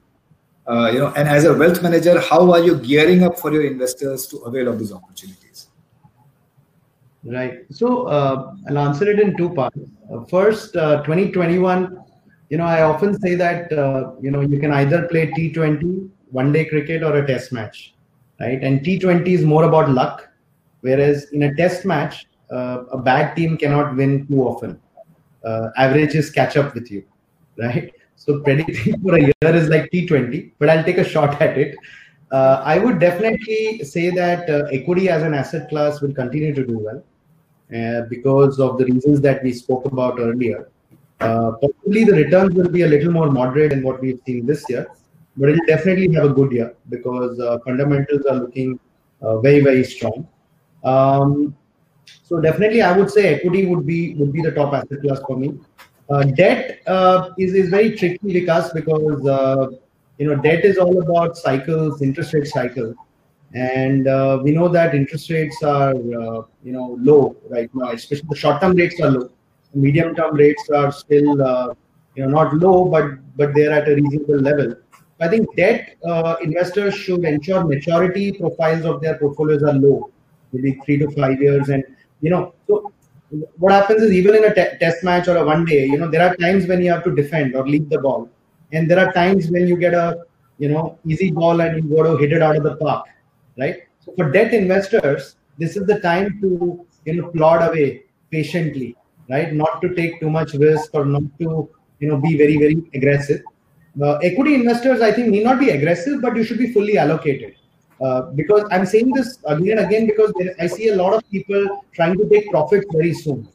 Speaker 2: uh, you know and as a wealth manager how are you gearing up for your investors to avail of these opportunities?
Speaker 4: Right. So uh, i'll answer it in two parts. Uh, first uh, 2021 you know, I often say that uh, you know you can either play T20, one day cricket, or a test match, right? And T20 is more about luck, whereas in a test match, a bad team cannot win too often. Uh, averages catch up with you, right? So predicting for a year is like T20, but I'll take a shot at it. Uh, I would definitely say that uh, equity as an asset class will continue to do well uh, because of the reasons that we spoke about earlier. Uh, possibly the returns will be a little more moderate than what we've seen this year, but it'll definitely have a good year because uh, fundamentals are looking uh, very very strong. Um, so definitely, I would say equity would be would be the top asset class for me. debt is is very tricky because because you know debt is all about cycles interest rate cycle. And uh, we know that interest rates are uh, you know low right now especially the short term rates are low. Medium term rates are still uh, you know not low but but they're at a reasonable level. I think debt uh, investors should ensure maturity profiles of their portfolios are low maybe 3 to 5 years and you know so what happens is even in a test match or a one day you know there are times when you have to defend or leave the ball and there are times when you get a you know easy ball and you go to hit it out of the park, right? So for debt investors, this is the time to you know plod away patiently, right? Not to take too much risk or not to you know be very very aggressive. Uh, equity investors, I think, need not be aggressive, but you should be fully allocated. Uh, because I'm saying this again and again because I see a lot of people trying to take profits very soon,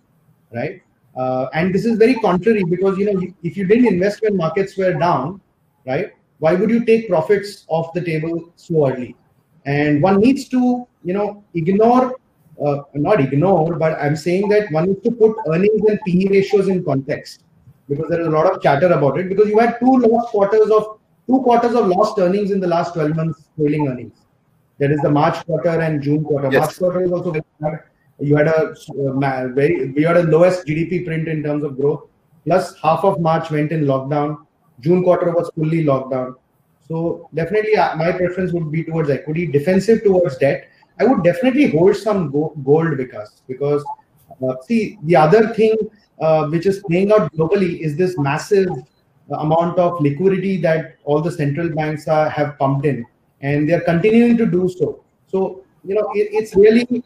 Speaker 4: right? Uh, and this is very contrary because you know if you didn't invest when markets were down, right? Why would you take profits off the table so early? And one needs to you know ignore, uh, not ignore, but I'm saying that one needs to put earnings and PE ratios in context because there is a lot of chatter about it because you had two lost quarters of two quarters of lost earnings in the last 12 months trailing earnings. That is the March quarter and June quarter. Yes. March quarter is also very bad you had a uh, very we had a lowest GDP print in terms of growth. Plus, half of March went in lockdown. June quarter was fully locked down. So definitely, uh, my preference would be towards equity, defensive towards debt. I would definitely hold some gold because because uh, see the other thing uh, which is playing out globally is this massive amount of liquidity that all the central banks are, have pumped in, and they are continuing to do so. So you know it, it's really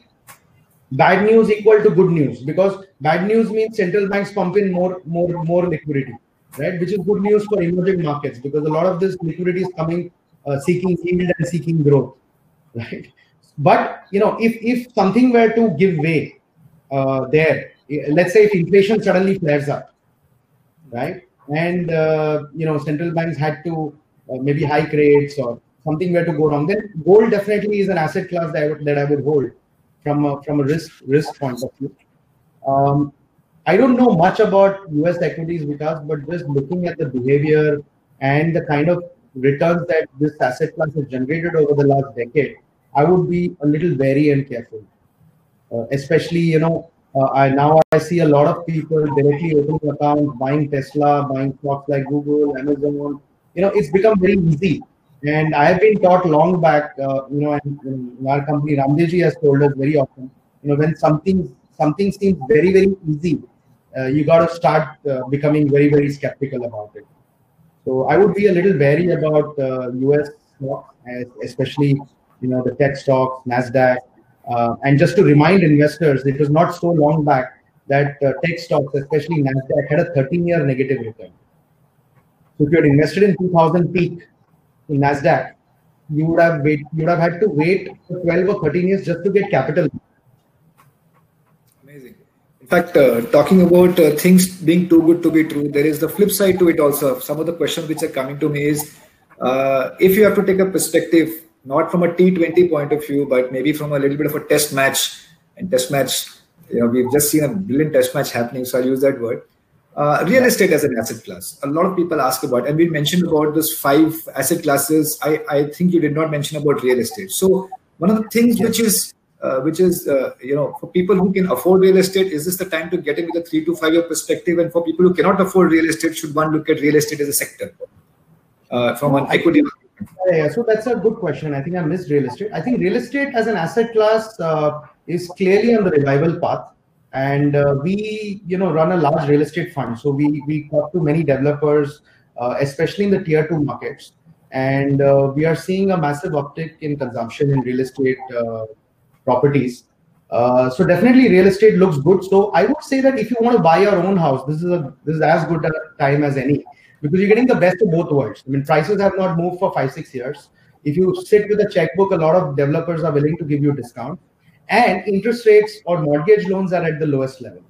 Speaker 4: bad news equal to good news because bad news means central banks pump in more more more liquidity right? Which is good news for emerging markets because a lot of this liquidity is coming uh, seeking yield and seeking growth right? But you know if if something were to give way uh, there let's say if inflation suddenly flares up right? And uh, you know central banks had to uh, maybe hike rates or something were to go wrong then gold definitely is an asset class that I would, that I would hold from a, from a risk risk point of view. Um, I don't know much about US equities because, but just looking at the behavior and the kind of returns that this asset class has generated over the last decade, I would be a little wary and careful. Uh, especially, you know, uh, I now I see a lot of people directly opening accounts, buying Tesla, buying stocks like Google, Amazon. You know, it's become very easy and I have been taught long back, uh, you know, and, and our company Ramdeji has told us very often, you know, when something something seems very very easy, uh, you got to start uh, becoming very very skeptical about it. So I would be a little wary about U.S. Uh, stocks, especially you know the tech stocks, Nasdaq, uh, and just to remind investors, it was not so long back that uh, tech stocks, especially Nasdaq, had a 13-year negative return. So if you had invested in 2000 peak in Nasdaq, you would have wait, you would have had to wait for 12 or 13 years just to get capital.
Speaker 2: Amazing. In fact, uh, talking about uh, things being too good to be true, there is the flip side to it also. Some of the questions which are coming to me is uh, if you have to take a perspective, not from a T20 point of view, but maybe from a little bit of a test match. And test match, you know, we've just seen a brilliant test match happening, so I'll use that word. Uh, real estate as an asset class. A lot of people ask about, and we mentioned about this five asset classes. I, I think you did not mention about real estate. So one of the things which is uh, which is uh, you know for people who can afford real estate, is this the time to get in with a three to five year perspective? And for people who cannot afford real estate, should one look at real estate as a sector uh, from an equity?
Speaker 4: Yeah, so that's a good question. I think I missed real estate. I think real estate as an asset class uh, is clearly on the revival path and uh, we you know run a large real estate fund. So we we talk to many developers uh, especially in the tier 2 markets. And uh, we are seeing a massive uptick in consumption in real estate uh, properties. Uh, so definitely real estate looks good. So i would say that if you want to buy your own house this is a this is as good a time as any because you're getting the best of both worlds. I mean prices have not moved for 5 6 years. If you sit with a checkbook, a lot of developers are willing to give you discount, and interest rates or mortgage loans are at the lowest level,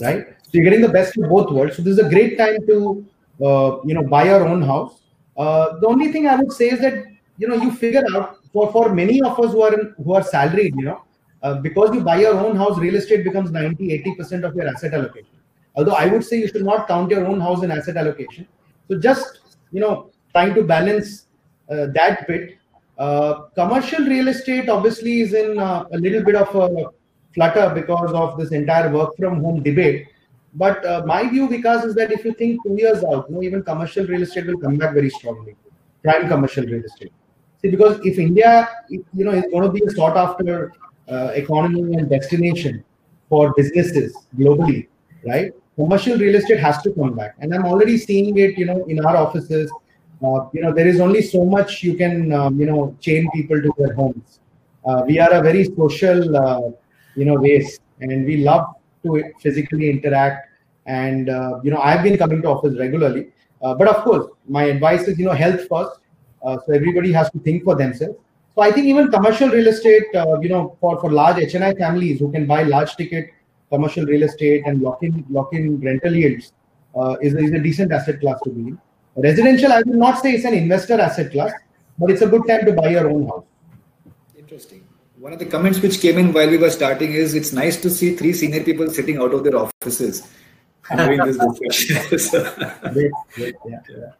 Speaker 4: right? So you're getting the best of both worlds. So this is a great time to uh, you know buy your own house. Uh, the only thing I would say is that you know you figure out for for many of us who are in, who are salaried, you know, uh, because you buy your own house, real estate becomes 90 80 percent of your asset allocation. Although I would say you should not count your own house in asset allocation. So just you know trying to balance uh, that bit. Uh, commercial real estate obviously is in uh, a little bit of a flutter because of this entire work from home debate. But uh, my view, Vikas, is that if you think two years out, you know, even commercial real estate will come back very strongly. Prime commercial real estate. See, because if India, you know, is going to be a sought after uh, economy and destination for businesses globally, right? Commercial real estate has to come back, and I'm already seeing it. You know, in our offices, uh, you know, there is only so much you can, um, you know, chain people to their homes. Uh, we are a very social, uh, you know, race, and we love to physically interact. And uh, you know, I've been coming to office regularly, uh, but of course, my advice is, you know, health first. so everybody has to think for themselves. So I think even commercial real estate, you know, for for large HNI families who can buy large ticket commercial real estate and lock in lock in rental yields is, is a decent asset class to be in. Residential, I will not say it's an investor asset class, but it's a good time to buy your own house.
Speaker 2: Interesting. One of the comments which came in while we were starting is it's nice to see three senior people sitting out of their offices having this discussion. *laughs* great, great, yeah, yeah.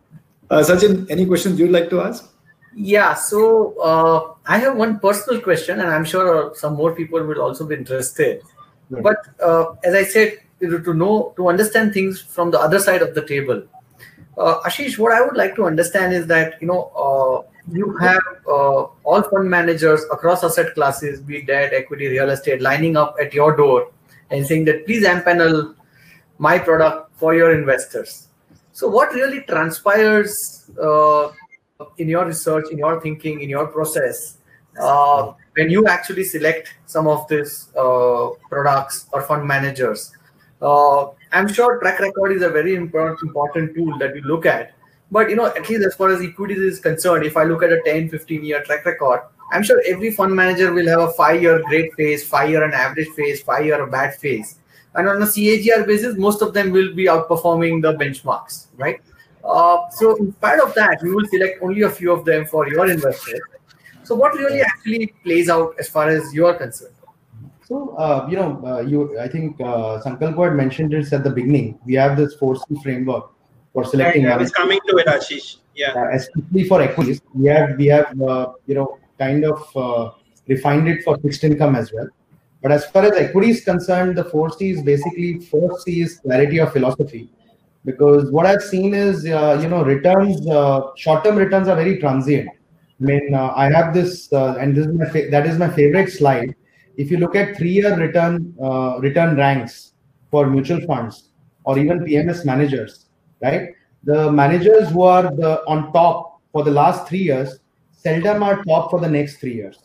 Speaker 2: Uh, Sachin, any questions you'd like to ask?
Speaker 3: Yeah, so uh, I have one personal question, and I'm sure some more people will also be interested. But uh, as I said, to know to understand things from the other side of the table, uh, Ashish, what I would like to understand is that you know uh, you have uh, all fund managers across asset classes, be debt, equity, real estate, lining up at your door and saying that please empanel my product for your investors. So, what really transpires uh, in your research, in your thinking, in your process uh, when you actually select some of these uh, products or fund managers? I'm sure track record is a very important important tool that we look at. But you know, at least as far as equities is concerned, if I look at a 10, 15 year track record, I'm sure every fund manager will have a five year great phase, five year an average phase, five year a bad phase. And on a CAGR basis, most of them will be outperforming the benchmarks, right? Uh, so in spite of that, you will select only a few of them for your investors. So what really actually plays out as far as you are concerned?
Speaker 4: So, uh, you know, uh, you I think uh, Sankalp had mentioned this at the beginning. We have this 4C framework for selecting.
Speaker 1: Right, I was coming to it, Ashish. Yeah.
Speaker 4: Uh, especially for equities, we have we have uh, you know kind of uh, refined it for fixed income as well. But as far as equity is concerned, the 4C is basically 4C is clarity of philosophy. Because what I've seen is, uh, you know, returns, uh, short-term returns are very transient. I mean, uh, I have this, and this is my that is my favorite slide if you look at three-year return uh, return ranks for mutual funds or even PMS managers, right? The managers who are the on top for the last three years seldom are top for the next three years,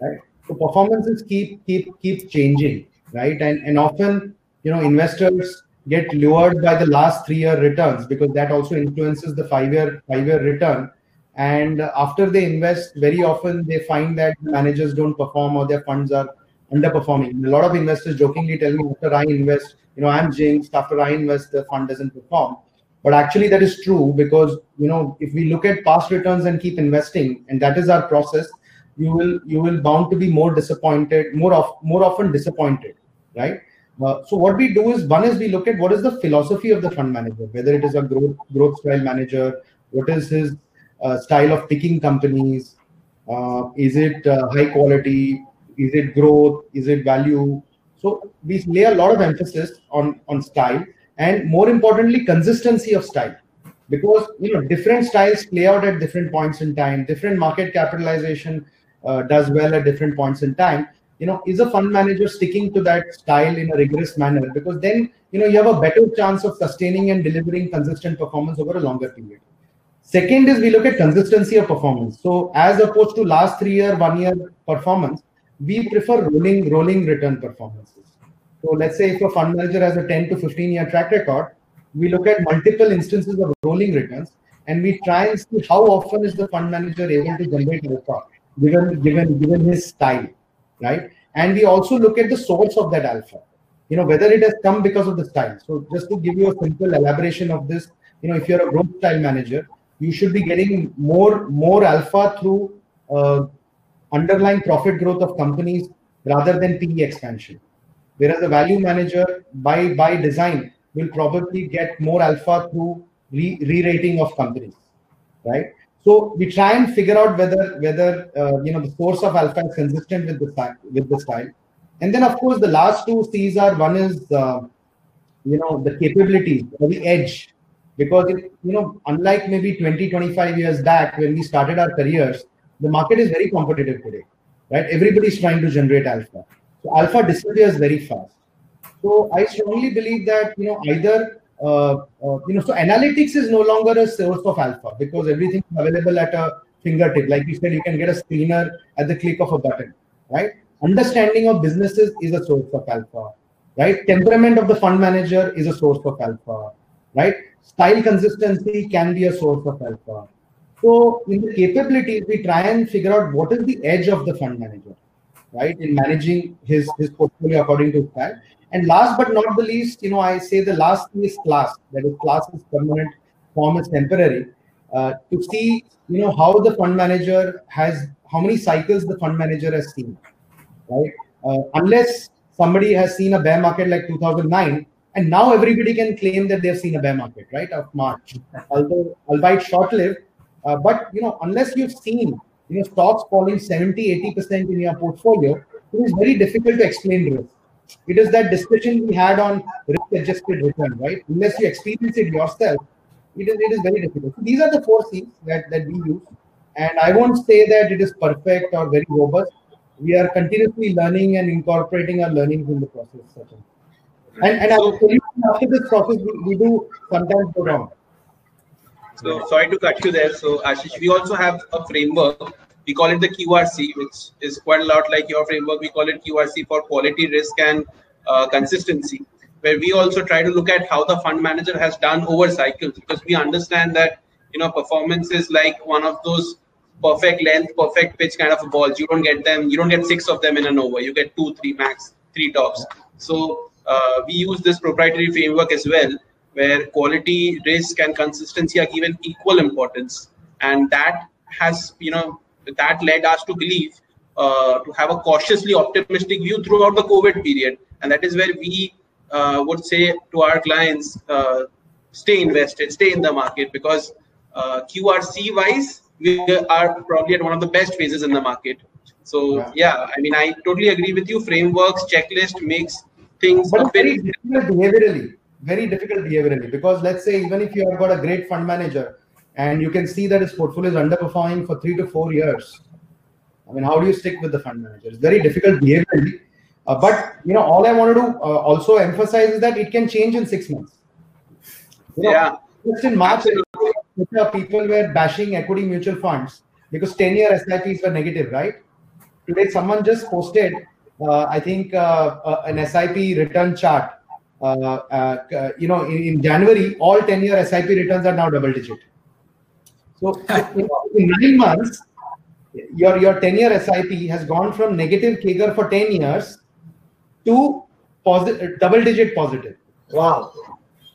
Speaker 4: right? So performances keep keep keep changing, right? And and often you know investors get lured by the last three year returns because that also influences the five year five year return and after they invest very often they find that managers don't perform or their funds are underperforming. A lot of investors jokingly tell me after i invest you know i'm jinxed. After i invest the fund doesn't perform. But actually that is true because you know if we look at past returns and keep investing and that is our process you will you will bound to be more disappointed more of more often disappointed right? Uh, so what we do is one is we look at what is the philosophy of the fund manager whether it is a growth growth style manager what is his style of picking companies? Uh, is it uh, high quality? Is it growth? Is it value? So we lay a lot of emphasis on on style and more importantly consistency of style because you know different styles play out at different points in time different market capitalization uh, does well at different points in time you know is a fund manager sticking to that style in a rigorous manner because then you know you have a better chance of sustaining and delivering consistent performance over a longer period Second is we look at consistency of performance. So as opposed to last three year, one year performance, we prefer rolling rolling return performances. So let's say if a fund manager has a 10 to 15 year track record, we look at multiple instances of rolling returns. and we try and see how often is the fund manager able to generate alpha given given given his style, right? And we also look at the source of that alpha. You know whether it has come because of the style. So just to give you a simple elaboration of this, you know if you're a growth style manager, you should be getting more more alpha through uh, underlying profit growth of companies rather than PE expansion. Whereas a value manager, by by design, will probably get more alpha through re-rating of companies, right? So we try and figure out whether whether uh, you know the source of alpha is consistent with the with the style, and then of course the last two C's are one is uh, you know the capabilities or the edge, because you know unlike maybe 20 25 years back when we started our careers, the market is very competitive today, right? Everybody's trying to generate alpha, so alpha disappears very fast. So I strongly believe that you know either uh, uh, you know so analytics is no longer a source of alpha because everything is available at a fingertip. Like you said, you can get a screener at the click of a button, right? Understanding of businesses is a source of alpha, right? Temperament of the fund manager is a source of alpha, right? Style consistency can be a source of alpha. So in the capabilities, we try and figure out what is the edge of the fund manager, right, in managing his his portfolio according to style. And last but not the least, you know, I say the last thing is class. That is, class is permanent, form is temporary. Uh, to see, you know, how the fund manager has, how many cycles the fund manager has seen, right? Uh, unless somebody has seen a bear market like 2009, and now everybody can claim that they've seen a bear market, right, of March, although albeit short-lived. Uh, but you know, unless you've seen, you know, stocks falling 70, 80 percent in your portfolio, it is very difficult to explain risk it is that discussion we had on risk-adjusted return, right? Unless you experience it yourself, it is, it is very difficult. So these are the four C's that, that we use. And I won't say that it is perfect or very robust. We are continuously learning and incorporating our learnings in the process. And, and so, after this process, we, we do sometimes go wrong.
Speaker 1: So sorry to cut you there. So Ashish, we also have a framework we call it the QRC, which is quite a lot like your framework. We call it QRC for quality, risk, and uh, consistency, where we also try to look at how the fund manager has done over cycles, because we understand that you know performance is like one of those perfect length, perfect pitch kind of balls. You don't get them, you don't get six of them in an over. You get two, three max, three tops. So uh, we use this proprietary framework as well, where quality, risk, and consistency are given equal importance, and that has you know that led us to believe uh, to have a cautiously optimistic view throughout the COVID period. And that is where we uh, would say to our clients, uh, stay invested, stay in the market because uh, QRC wise, we are probably at one of the best phases in the market. So yeah, yeah I mean, I totally agree with you. Frameworks, checklist makes things
Speaker 4: but very difficult behaviorally, very difficult behaviorally because let's say even if you have got a great fund manager, and you can see that his portfolio is underperforming for three to four years. I mean, how do you stick with the fund manager? It's very difficult behaviorally. Uh, but you know, all I wanted to uh, also emphasize is that it can change in six months.
Speaker 1: You know, yeah.
Speaker 4: Just in March, people were bashing equity mutual funds because 10-year SIPs were negative, right? Today, someone just posted, I think, uh, uh, an SIP return chart. Uh, you know, in, in January, all 10-year SIP returns are now double digit. So *laughs* in nine months, your, your 10 year SIP has gone from negative CAGR for 10 years to positive, double digit positive.
Speaker 3: Wow.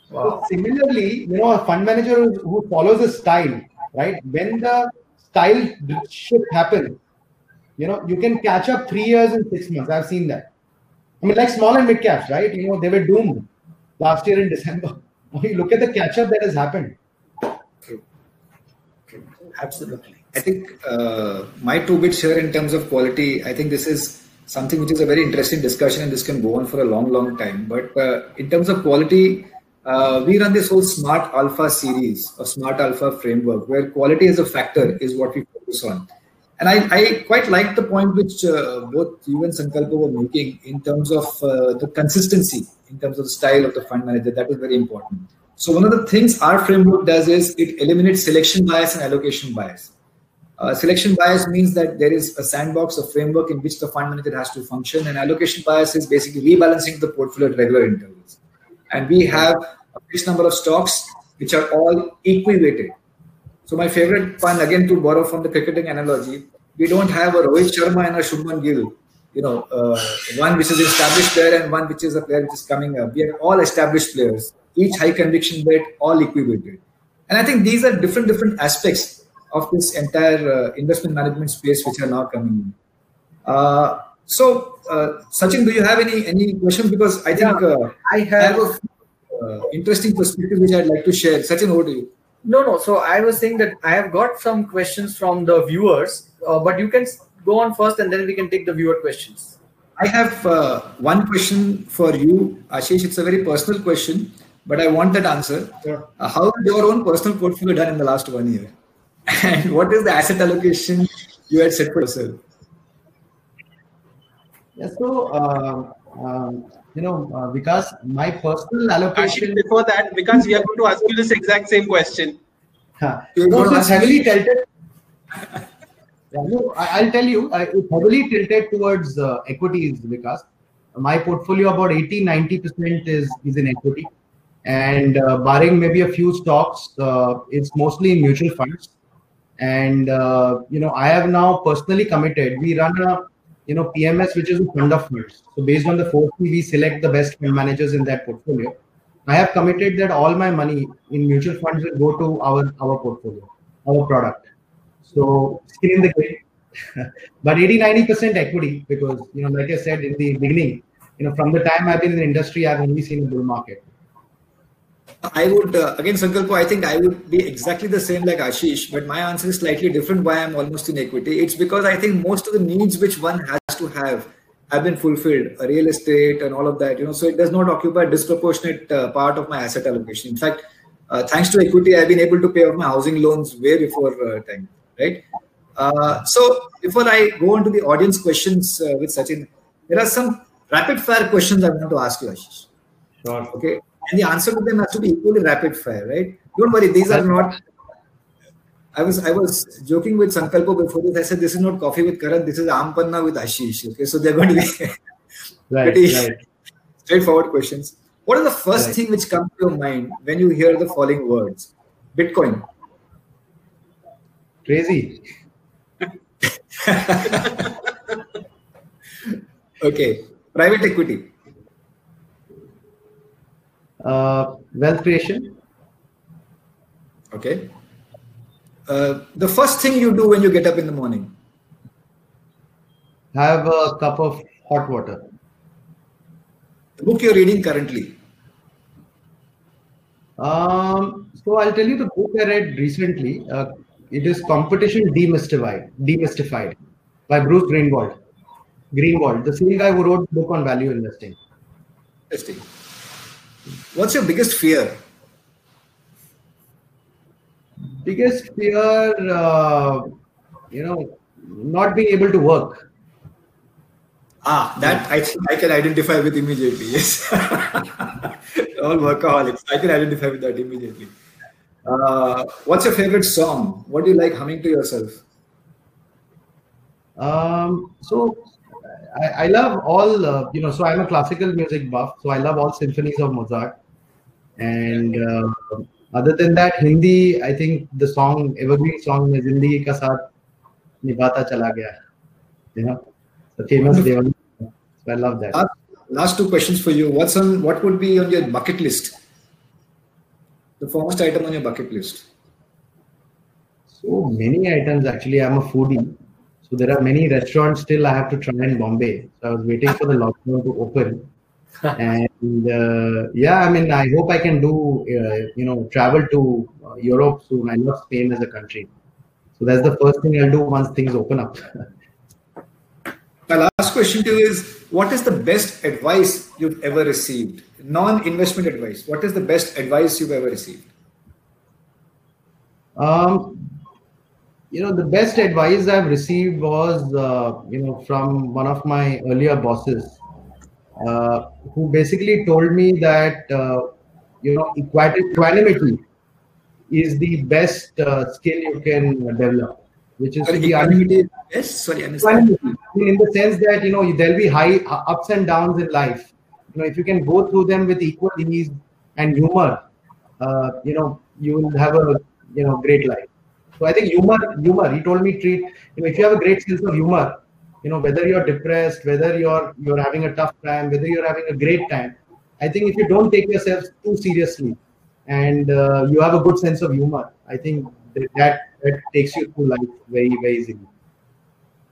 Speaker 4: Wow. So similarly, you know, a fund manager who follows a style, right? When the style shift happens, you know, you can catch up three years in six months. I've seen that. I mean, like small and mid caps, right? You know, they were doomed last year in December. *laughs* Look at the catch up that has happened.
Speaker 2: Absolutely. I think uh, my two bits here in terms of quality, I think this is something which is a very interesting discussion and this can go on for a long, long time. But uh, in terms of quality, uh, we run this whole smart alpha series or smart alpha framework where quality as a factor is what we focus on. And I, I quite like the point which uh, both you and Sankalpa were making in terms of uh, the consistency, in terms of the style of the fund manager. That is very important. So one of the things our framework does is it eliminates selection bias and allocation bias. Uh, selection bias means that there is a sandbox, a framework in which the fund manager has to function, and allocation bias is basically rebalancing the portfolio at regular intervals. And we have a fixed number of stocks which are all equity weighted. So my favorite pun, again to borrow from the cricketing analogy, we don't have a Rohit Sharma and a Shubman Gill. You know, uh, one which is established player and one which is a player which is coming up. We are all established players, each high conviction bet, all equivalent. And I think these are different different aspects of this entire uh, investment management space which are now coming in. Uh, so, uh, Sachin, do you have any any questions? Because I think uh,
Speaker 3: I have,
Speaker 2: I have a uh, interesting perspective which I'd like to share. Sachin, over to you.
Speaker 3: No, no. So I was saying that I have got some questions from the viewers, uh, but you can go on first, and then we can take the viewer questions.
Speaker 2: I have uh, one question for you, Ashish. It's a very personal question, but I want that answer.
Speaker 3: Sure.
Speaker 2: Uh, how is your own personal portfolio done in the last one year? *laughs* And what is the asset allocation you had set for yourself?
Speaker 4: Yeah, so, uh, you know, uh, because my personal allocation.
Speaker 1: Ashish, before that, because we are going to ask you this exact same question. *laughs*
Speaker 4: Huh. No, so it's heavily tilted. Yeah, no, I, will tell you, uh, it's heavily tilted towards uh, equities because my portfolio about 80 90% is, is in equity. And uh, barring maybe a few stocks, uh, it's mostly in mutual funds. And, uh, you know, I have now personally committed, we run a, you know, PMS, which is a fund of funds. So based on the 4 we select the best fund managers in that portfolio. I have committed that all my money in mutual funds will go to our, our portfolio, our product. So skin in the game. *laughs* but 80 90% equity because you know like i said in the beginning you know from the time i've been in the industry i've only seen a bull market
Speaker 2: I would uh, again, Sankalpo. I think I would be exactly the same like Ashish, but my answer is slightly different. Why I'm almost in equity? It's because I think most of the needs which one has to have have been fulfilled. Uh, real estate and all of that, you know. So it does not occupy a disproportionate uh, part of my asset allocation. In fact, uh, thanks to equity, I've been able to pay off my housing loans way before uh, time. Right. Uh, so before I go on to the audience questions uh, with Sachin, there are some rapid fire questions I want to ask you, Ashish.
Speaker 4: sure
Speaker 2: Okay. And the answer to them has to be equally rapid fire, right? Don't worry, these are not. I was I was joking with Sankalpo before this. I said this is not coffee with Karan, this is Ampanna with Ashish. Okay, so they're going to be *laughs*
Speaker 4: right
Speaker 2: pretty
Speaker 4: right
Speaker 2: straightforward questions. What is the first
Speaker 4: Right.
Speaker 2: thing which comes to your mind when you hear the following words? Bitcoin.
Speaker 4: crazy *laughs*
Speaker 2: Okay. Private equity.
Speaker 4: Uh, wealth creation
Speaker 2: Okay. Uh, the first thing you do when you get up in the morning.
Speaker 4: have a cup of hot water
Speaker 2: The book you're reading currently.
Speaker 4: um, so i'll tell you the book i read recently uh, it is competition demystified demystified by bruce greenwald greenwald the same guy who wrote the book on value investing
Speaker 2: Interesting. What's your biggest fear?
Speaker 4: biggest fear uh, you know not being able to work
Speaker 2: Ah, that I I can identify with immediately. Yes, *laughs* all workaholics. I can identify with that immediately. Uh, what's your favorite song? What do you like humming to yourself?
Speaker 4: Um, so I, I love all, uh, you know, so I'm a classical music buff, so I love all symphonies of Mozart. And uh, other than that, Hindi, I think the song, evergreen song is Zindagi Ka Saath Nibhata Chala Gaya. You know, the famous Dev Anand. So I love that.
Speaker 2: Last, last two questions for you. What's on? What would be on your bucket list? The foremost item on your bucket list.
Speaker 4: So many items actually. I'm a foodie. So there are many restaurants still I have to try in Bombay. So I was waiting for the lockdown to open. *laughs* and uh, yeah, I mean, I hope I can do, uh, you know, travel to uh, Europe soon. I love Spain as a country. So that's the first thing I'll do once things open up. *laughs*
Speaker 2: My last question to you is: What is the best advice you've ever received? Non-investment advice. What is the best advice you've ever received?
Speaker 4: Um, you know, the best advice I've received was, uh, you know, from one of my earlier bosses, uh, who basically told me that, uh, you know, equanimity is the best uh, skill you can develop, which is
Speaker 2: Sorry, equanimity. Yes, sorry, I missed that.
Speaker 4: equanimity in the sense that you know there'll be high ups and downs in life. You know, if you can go through them with equal ease and humor, uh, you know, you will have a you know great life. So I think humor, humor. He told me treat. You know, if you have a great sense of humor, you know whether you're depressed, whether you're you're having a tough time, whether you're having a great time. I think if you don't take yourself too seriously, and uh, you have a good sense of humor, I think that that takes you through life very very easily.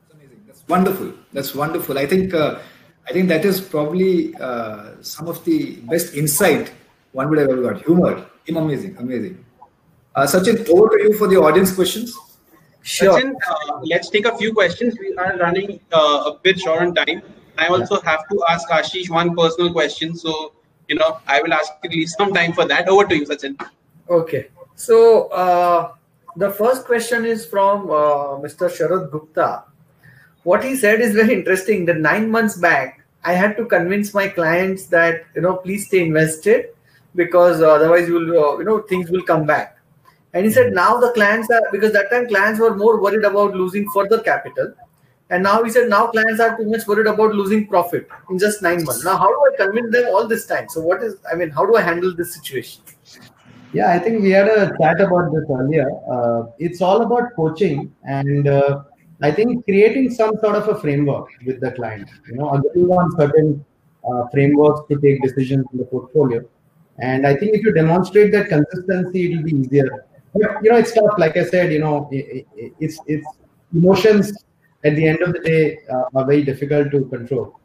Speaker 2: That's amazing. That's wonderful. That's wonderful. I think uh, I think that is probably uh, some of the best insight one would have ever got. Humor, amazing, amazing. Uh, Sachin, over to you for the audience questions.
Speaker 1: Sure. Sachin, uh, let's take a few questions. We are running uh, a bit short on time. I also have to ask Ashish one personal question. So, you know, I will ask you some time for that. Over to you, Sachin.
Speaker 3: Okay. So, uh, the first question is from uh, Mr. Sharad Gupta. What he said is very interesting. The nine months back, I had to convince my clients that, you know, please stay invested because otherwise you will, uh, you know, things will come back and he said now the clients are because that time clients were more worried about losing further capital. And now he said now clients are too much worried about losing profit in just nine months. Now, how do I convince them all this time? So, what is, I mean, how do I handle this situation?
Speaker 4: Yeah, I think we had a chat about this earlier. Uh, it's all about coaching and uh, I think creating some sort of a framework with the client, you know, agreeing on certain uh, frameworks to take decisions in the portfolio. And I think if you demonstrate that consistency, it will be easier you know it's tough. Like i said you know it, it, it's it's emotions at the end of the day uh, are very difficult to control.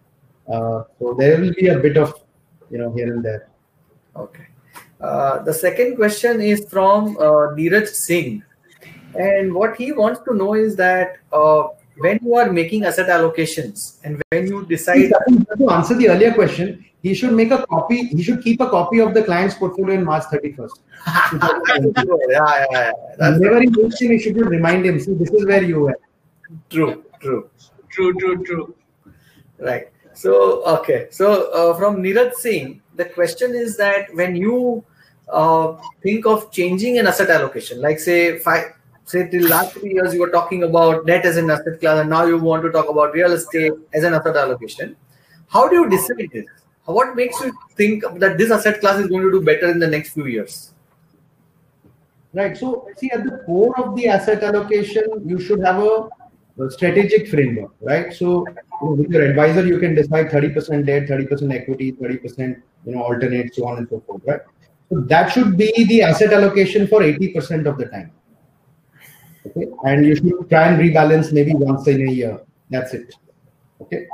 Speaker 4: Uh, so there will be a bit of you know here and there.
Speaker 3: Okay. Uh, the second question is from uh, Neeraj Singh. And what he wants to know is that uh, when you are making asset allocations and when you decide
Speaker 4: to answer the earlier question. He should make a copy he should keep a copy of the client's portfolio in march 31st *laughs* yeah, yeah, yeah. whenever he meets him he should remind him see this is where you were.
Speaker 3: True true.
Speaker 1: True true true.
Speaker 3: Right. So okay. So uh, from Neeraj Singh the question is that when you uh, think of changing an asset allocation like say five say till last three years you were talking about debt as an asset class and now you want to talk about real estate as an asset allocation. How do you decide this? What makes you think that this asset class is going to do better in the next few years?
Speaker 4: Right. So see at the core of the asset allocation you should have a, strategic framework right? So you know, with your advisor you can decide 30% debt 30% equity 30% you know alternate so on and so forth right? So that should be the asset allocation for 80% of the time okay? And you should try and rebalance maybe once in a year. That's it. Okay?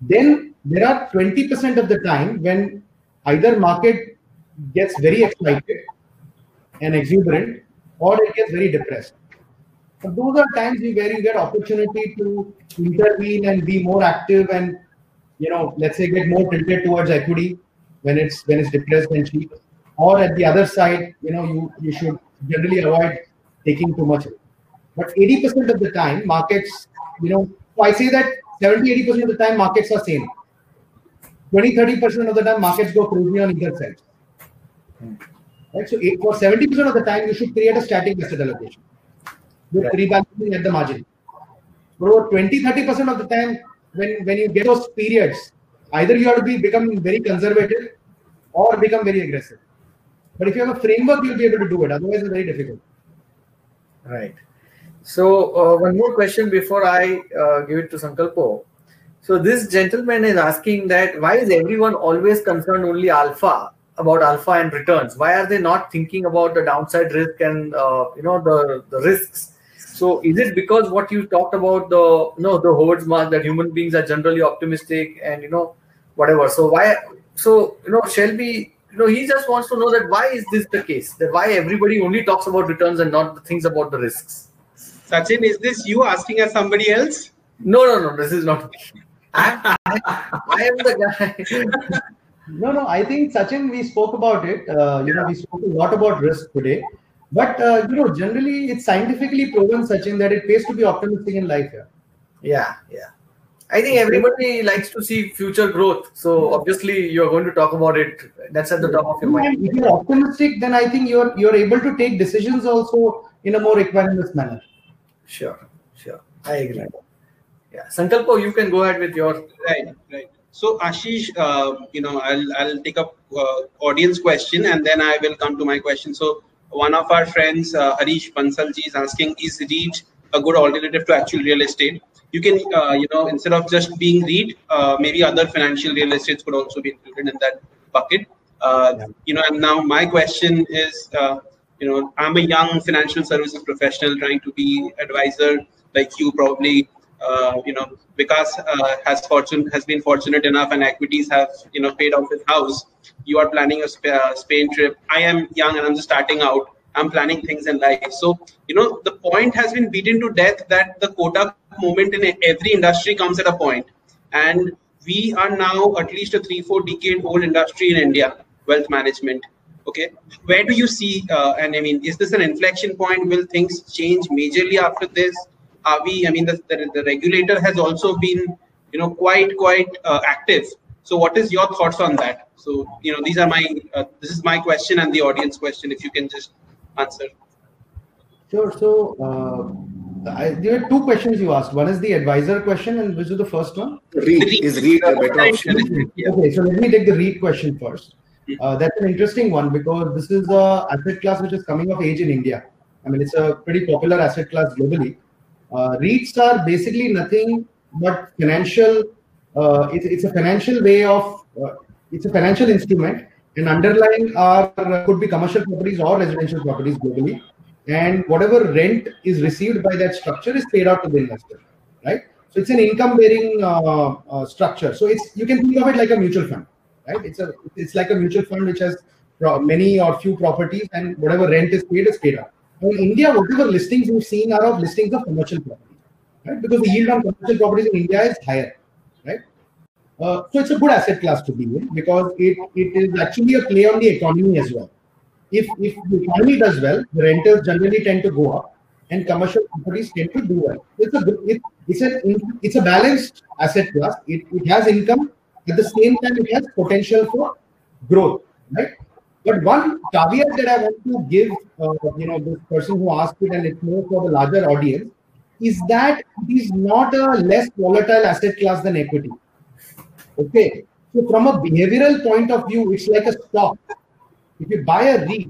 Speaker 4: Then there are 20% of the time when either market gets very excited and exuberant or it gets very depressed. Those are times where you get opportunity to intervene and be more active and you know let's say get more tilted towards equity when it's when it's depressed and cheap. Or at the other side you know you you should generally avoid taking too much but 80% of the time, markets, you know, so I say that 70, 80% of the time, markets are same. 20, 30% of the time, markets go crazy on either side. Right? So for 70% of the time, you should create a static asset allocation with right. rebalancing at the margin. But For 20, 30% of the time, when, when you get those periods, either you have to be become very conservative or become very aggressive. But if you have a framework, you'll be able to do it. Otherwise, it's very difficult.
Speaker 3: Right. So uh, one more question before I uh, give it to Sankalpo. So this gentleman is asking that why is everyone always concerned only alpha about alpha and returns? Why are they not thinking about the downside risk and uh, you know the the risks? So is it because what you talked about the you know the Howard Marks that human beings are generally optimistic and you know whatever? So why? So you know Shelby you know, he just wants to know that why is this the case? That why everybody only talks about returns and not the things about the risks?
Speaker 1: Sachin, is this you asking as somebody else?
Speaker 3: No, no, no. This is not me. *laughs* I, I, am the guy. *laughs*
Speaker 4: no, no. I think Sachin, we spoke about it. Uh, you know, we spoke a lot about risk today. But uh, you know, generally, it's scientifically proven, Sachin, that it pays to be optimistic in life.
Speaker 3: Yeah, yeah, yeah. I think everybody likes to see future growth. So obviously, you're going to talk about it. That's at the top of your mind.
Speaker 4: If you're optimistic, then I think you're you're able to take decisions also in a more equanimous manner.
Speaker 3: Sure, sure. I agree. Yeah, Sankalpo, you can go ahead with your
Speaker 1: right, right. So Ashish, uh, you know, I'll I'll take up uh, audience question and then I will come to my question. So one of our friends, uh, Harish Bansalji, is asking, is REIT a good alternative to actual real estate? You can, uh, you know, instead of just being REIT, uh, maybe other financial real estates could also be included in that bucket. Uh, yeah. You know, and now my question is, uh, you know, I'm a young financial services professional trying to be advisor like you probably uh, you know, Vikas uh, has fortune has been fortunate enough, and equities have you know paid off his house. You are planning a uh, Spain trip. I am young and I'm just starting out. I'm planning things in life. So you know, the point has been beaten to death that the quota moment in every industry comes at a point, and we are now at least a three four decade old industry in India, wealth management. Okay, where do you see? Uh, and I mean, is this an inflection point? Will things change majorly after this? are we i mean the, the, the regulator has also been you know quite quite uh, active so what is your thoughts on that so you know these are my uh, this is my question and the audience question if you can just answer
Speaker 4: sure so uh, I, there are two questions you asked. One is the advisor question, and which is the first one?
Speaker 2: REIT is REIT a better option?
Speaker 4: Okay, so let me take the REIT question first. Uh, that's an interesting one because this is a asset class which is coming of age in India. I mean, it's a pretty popular asset class globally. Uh, REITs are basically nothing but financial. Uh, it, it's a financial way of. Uh, it's a financial instrument, and underlying are uh, could be commercial properties or residential properties globally, and whatever rent is received by that structure is paid out to the investor, right? So it's an income-bearing uh, structure. So it's you can think of it like a mutual fund, right? It's a it's like a mutual fund which has many or few properties, and whatever rent is paid is paid out. In India, whatever listings we've seen are of listings of commercial property, right? Because the yield on commercial properties in India is higher, right? Uh, so it's a good asset class to be in because it, it is actually a play on the economy as well. If if the economy does well, the rentals generally tend to go up, and commercial properties tend to do well. It's a it, it's a it's a balanced asset class. It, it has income at the same time it has potential for growth, right? But one caveat that I want to give, uh, you know, this person who asked it, and it's more for the larger audience, is that it is not a less volatile asset class than equity. Okay, so from a behavioral point of view, it's like a stock. If you buy a REIT,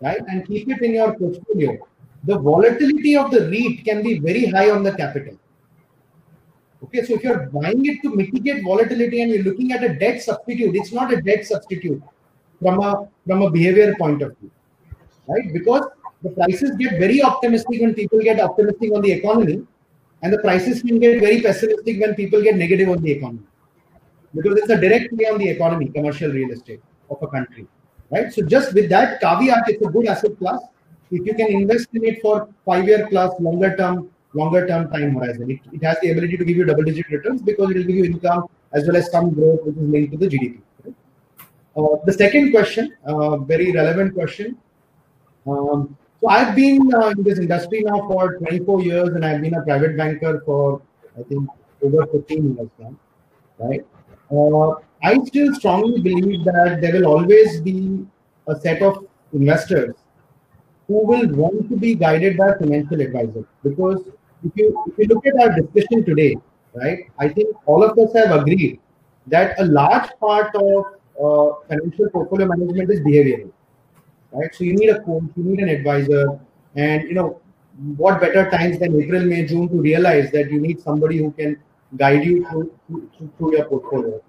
Speaker 4: right, and keep it in your portfolio, the volatility of the REIT can be very high on the capital. Okay, so if you're buying it to mitigate volatility and you're looking at a debt substitute, it's not a debt substitute from a from a behavior point of view, right? Because the prices get very optimistic when people get optimistic on the economy, and the prices can get very pessimistic when people get negative on the economy, because it's a direct play on the economy, commercial real estate of a country, right? So just with that caveat, it's a good asset class. If you can invest in it for five-year plus, longer term, longer term time horizon, it, it has the ability to give you double-digit returns because it will give you income as well as some growth which is linked to the GDP. Uh, the second question, uh, very relevant question. Um, so I've been uh, in this industry now for 24 years, and I've been a private banker for I think over 15 years now, right? Uh, I still strongly believe that there will always be a set of investors who will want to be guided by a financial advisor. Because if you if you look at our discussion today, right, I think all of us have agreed that a large part of uh, financial portfolio management is behavioral, right? So you need a coach, you need an advisor, and you know what better times than April, May, June to realize that you need somebody who can guide you through, through, through your portfolio.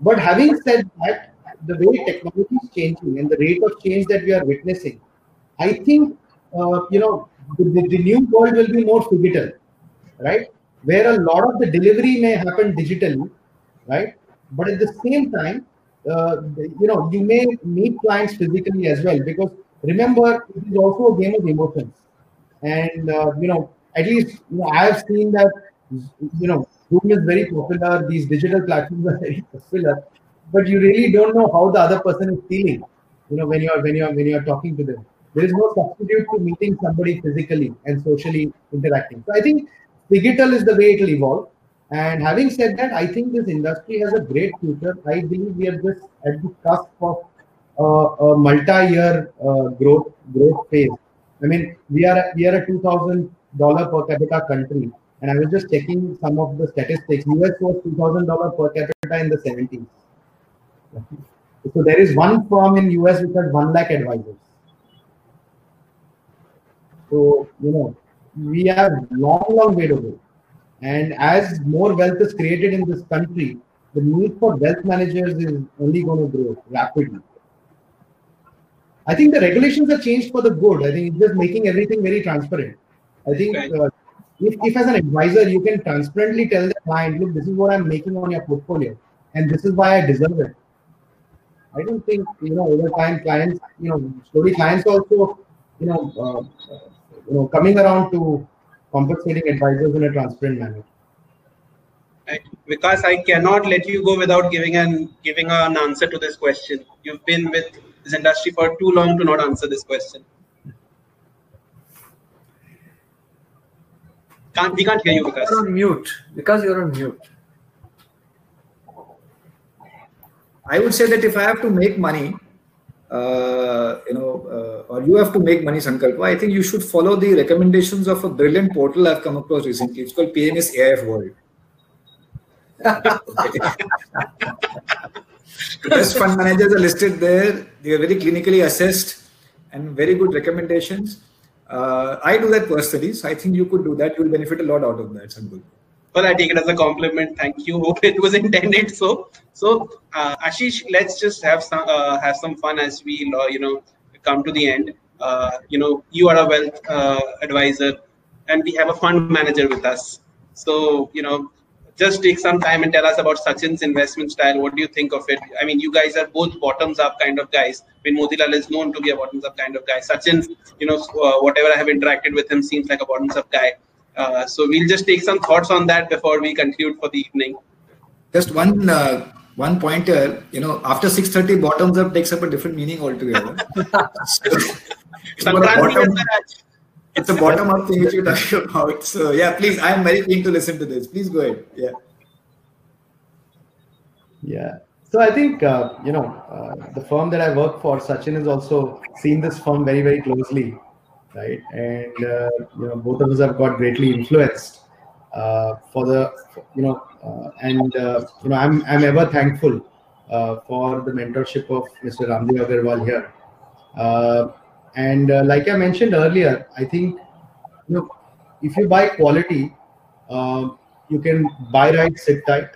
Speaker 4: But having said that, the way technology is changing and the rate of change that we are witnessing, I think uh, you know the, the, new world will be more digital, right? Where a lot of the delivery may happen digitally, right? But at the same time, uh, you know, you may meet clients physically as well because remember, it is also a game of emotions. And, uh, you know, at least you know, I have seen that, you know, Zoom is very popular, these digital platforms *laughs* are very popular, but you really don't know how the other person is feeling, you know, when you're when you're when you're talking to them. There is no substitute to meeting somebody physically and socially interacting. So I think digital is the way it will evolve. And having said that, I think this industry has a great future. I believe we are just at the cusp of uh, a multi-year uh, growth growth phase. I mean, we are we are a two thousand dollar per capita country, and I was just checking some of the statistics. US was two thousand dollar per capita in the seventies. So there is one firm in US which has one lakh advisors. So, you know, we have long, long way to go. And as more wealth is created in this country, the need for wealth managers is only going to grow rapidly. I think the regulations are changed for the good. I think it's just making everything very transparent. I think uh, if, if as an advisor you can transparently tell the client, look, this is what I'm making on your portfolio, and this is why I deserve it. I don't think you know over time clients, you know, slowly clients also, you know, uh, you know, coming around to compensating advisors in a transparent manner.
Speaker 1: Because I cannot let you go without giving an giving an answer to this question. You've been with this industry for too long to not answer this question. Can't we can't hear you because
Speaker 3: you're on mute. Because you're on mute.
Speaker 2: I would say that if I have to make money, uh, you know, uh, or you have to make money, Sankalpa, I think you should follow the recommendations of a brilliant portal I've come across recently. It's called PMS AIF World. *laughs* best fund managers are listed there. They are very clinically assessed and very good recommendations. Uh, I do that personally, so I think you could do that. You will benefit a lot out of that, Sankalpa.
Speaker 1: Well, I take it as a compliment. Thank you. Hope it was *laughs* intended so. So, uh, Ashish, let's just have some uh, have some fun as we uh, you know come to the end. Uh, you know, you are a wealth uh, advisor, and we have a fund manager with us. So, you know, just take some time and tell us about Sachin's investment style. What do you think of it? I mean, you guys are both bottoms up kind of guys. Mean, Motilal is known to be a bottoms up kind of guy. Sachin, you know, uh, whatever I have interacted with him seems like a bottoms up guy. Uh, so we'll just take some thoughts on that before we conclude for the evening.
Speaker 2: Just one uh, one pointer. You know, after six thirty, bottoms up takes up a different meaning altogether. *laughs* so, it's, a bottom, it's a bottom up thing which you're talking about. So yeah, please, I'm very keen to listen to this. Please go ahead. Yeah.
Speaker 4: Yeah. So I think uh, you know uh, the firm that I work for, Sachin, has also seen this firm very very closely right? And uh, you know, both of us have got greatly influenced uh, for the, you know, uh, and uh, you know, I'm I'm ever thankful uh, for the mentorship of Mr. Raamdeo Agrawal here. Uh, and like I mentioned earlier, I think you know, if you buy quality, you can buy right, sit tight,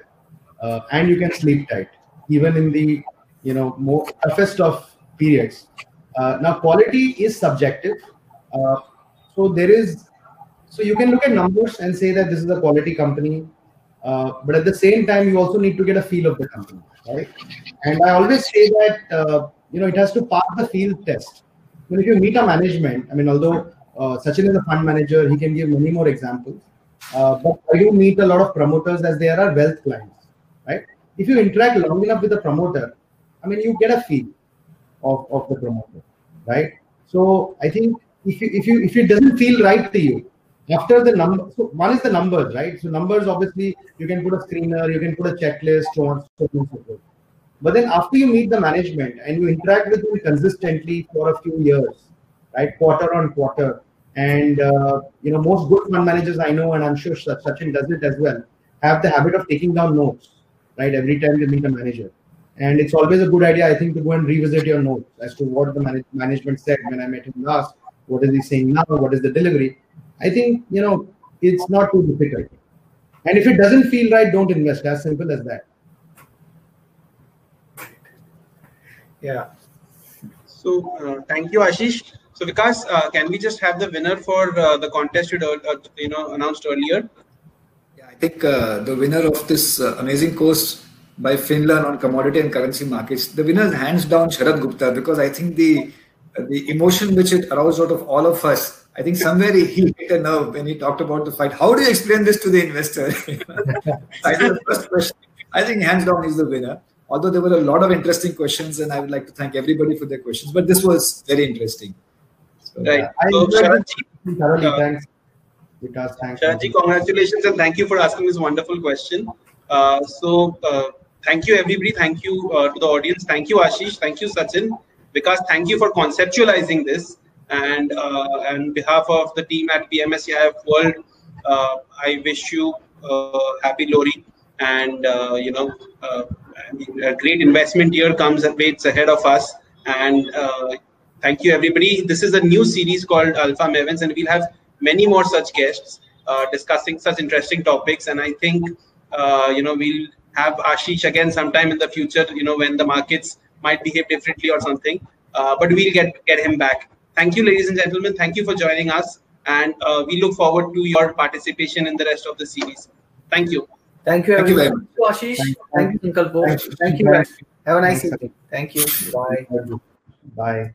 Speaker 4: and you can sleep tight, even in the you know more toughest of periods. now, quality is subjective uh, so there is, so you can look at numbers and say that this is a quality company, uh, but at the same time, you also need to get a feel of the company, right? And I always say that uh, you know it has to pass the field test. When if you meet a management, I mean, although uh, Sachin is a fund manager, he can give many more examples. Uh, but do meet a lot of promoters as they are wealth clients, right? If you interact long enough with a promoter, I mean, you get a feel of, of the promoter, right? So I think if you if you if it doesn't feel right to you after the number so one is the numbers right? So numbers obviously you can put a screener you can put a checklist so on so on so forth. But then after you meet the management and you interact with them consistently for a few years right quarter on quarter and uh, you know most good fund managers i know and i'm sure sachin does it as well have the habit of taking down notes right every time they meet a manager. And it's always a good idea i think to go and revisit your notes as to what the man- management said when i met him last what is he saying now? What is the delivery? I think, you know, it's not too difficult. And if it doesn't feel right, don't invest. As simple as that.
Speaker 2: Yeah.
Speaker 1: So uh, thank you, Ashish. So Vikas, uh, can we just have the winner for uh, the contest you, uh, you know announced earlier?
Speaker 2: Yeah, I think uh, the winner of this uh, amazing course by FinLearn on commodity and currency markets, the winner is hands down Sharad Gupta because I think the the emotion which it aroused out of all of us. I think somewhere he, hit a nerve when he talked about the fight. How do you explain this to the investor? *laughs* I think the first question, I think hands down is the winner. Although there were a lot of interesting questions, and I would like to thank everybody for their questions. But this was very interesting.
Speaker 1: So, right.
Speaker 4: Uh, so, Sharadji, thoroughly, uh, thanks. Because thanks.
Speaker 1: Sharadji, congratulations and thank you for asking this wonderful question. Uh, so, uh, thank you everybody. Thank you uh, to the audience. Thank you, Ashish. Thank you, Sachin because thank you for conceptualizing this. And uh, on behalf of the team at PMS AIF World, uh, I wish you uh, happy Lohri. And, uh, you know, uh, a great investment year comes and waits ahead of us. And uh, thank you, everybody. This is a new series called Alpha Mavens, and we'll have many more such guests uh, discussing such interesting topics. And I think, uh, you know, we'll have Ashish again sometime in the future, you know, when the markets might behave differently or something. Uh, but we'll get, get him back. Thank you, ladies and gentlemen. Thank you for joining us. And uh, we look forward to your participation in the rest of the series. Thank you.
Speaker 3: Thank you,
Speaker 2: Thank you
Speaker 3: everyone. Thank you, Ashish. Thank you, Sankalpo.
Speaker 4: Thank you.
Speaker 3: Thank you. Have a nice evening. Thank you. Bye.
Speaker 4: Bye.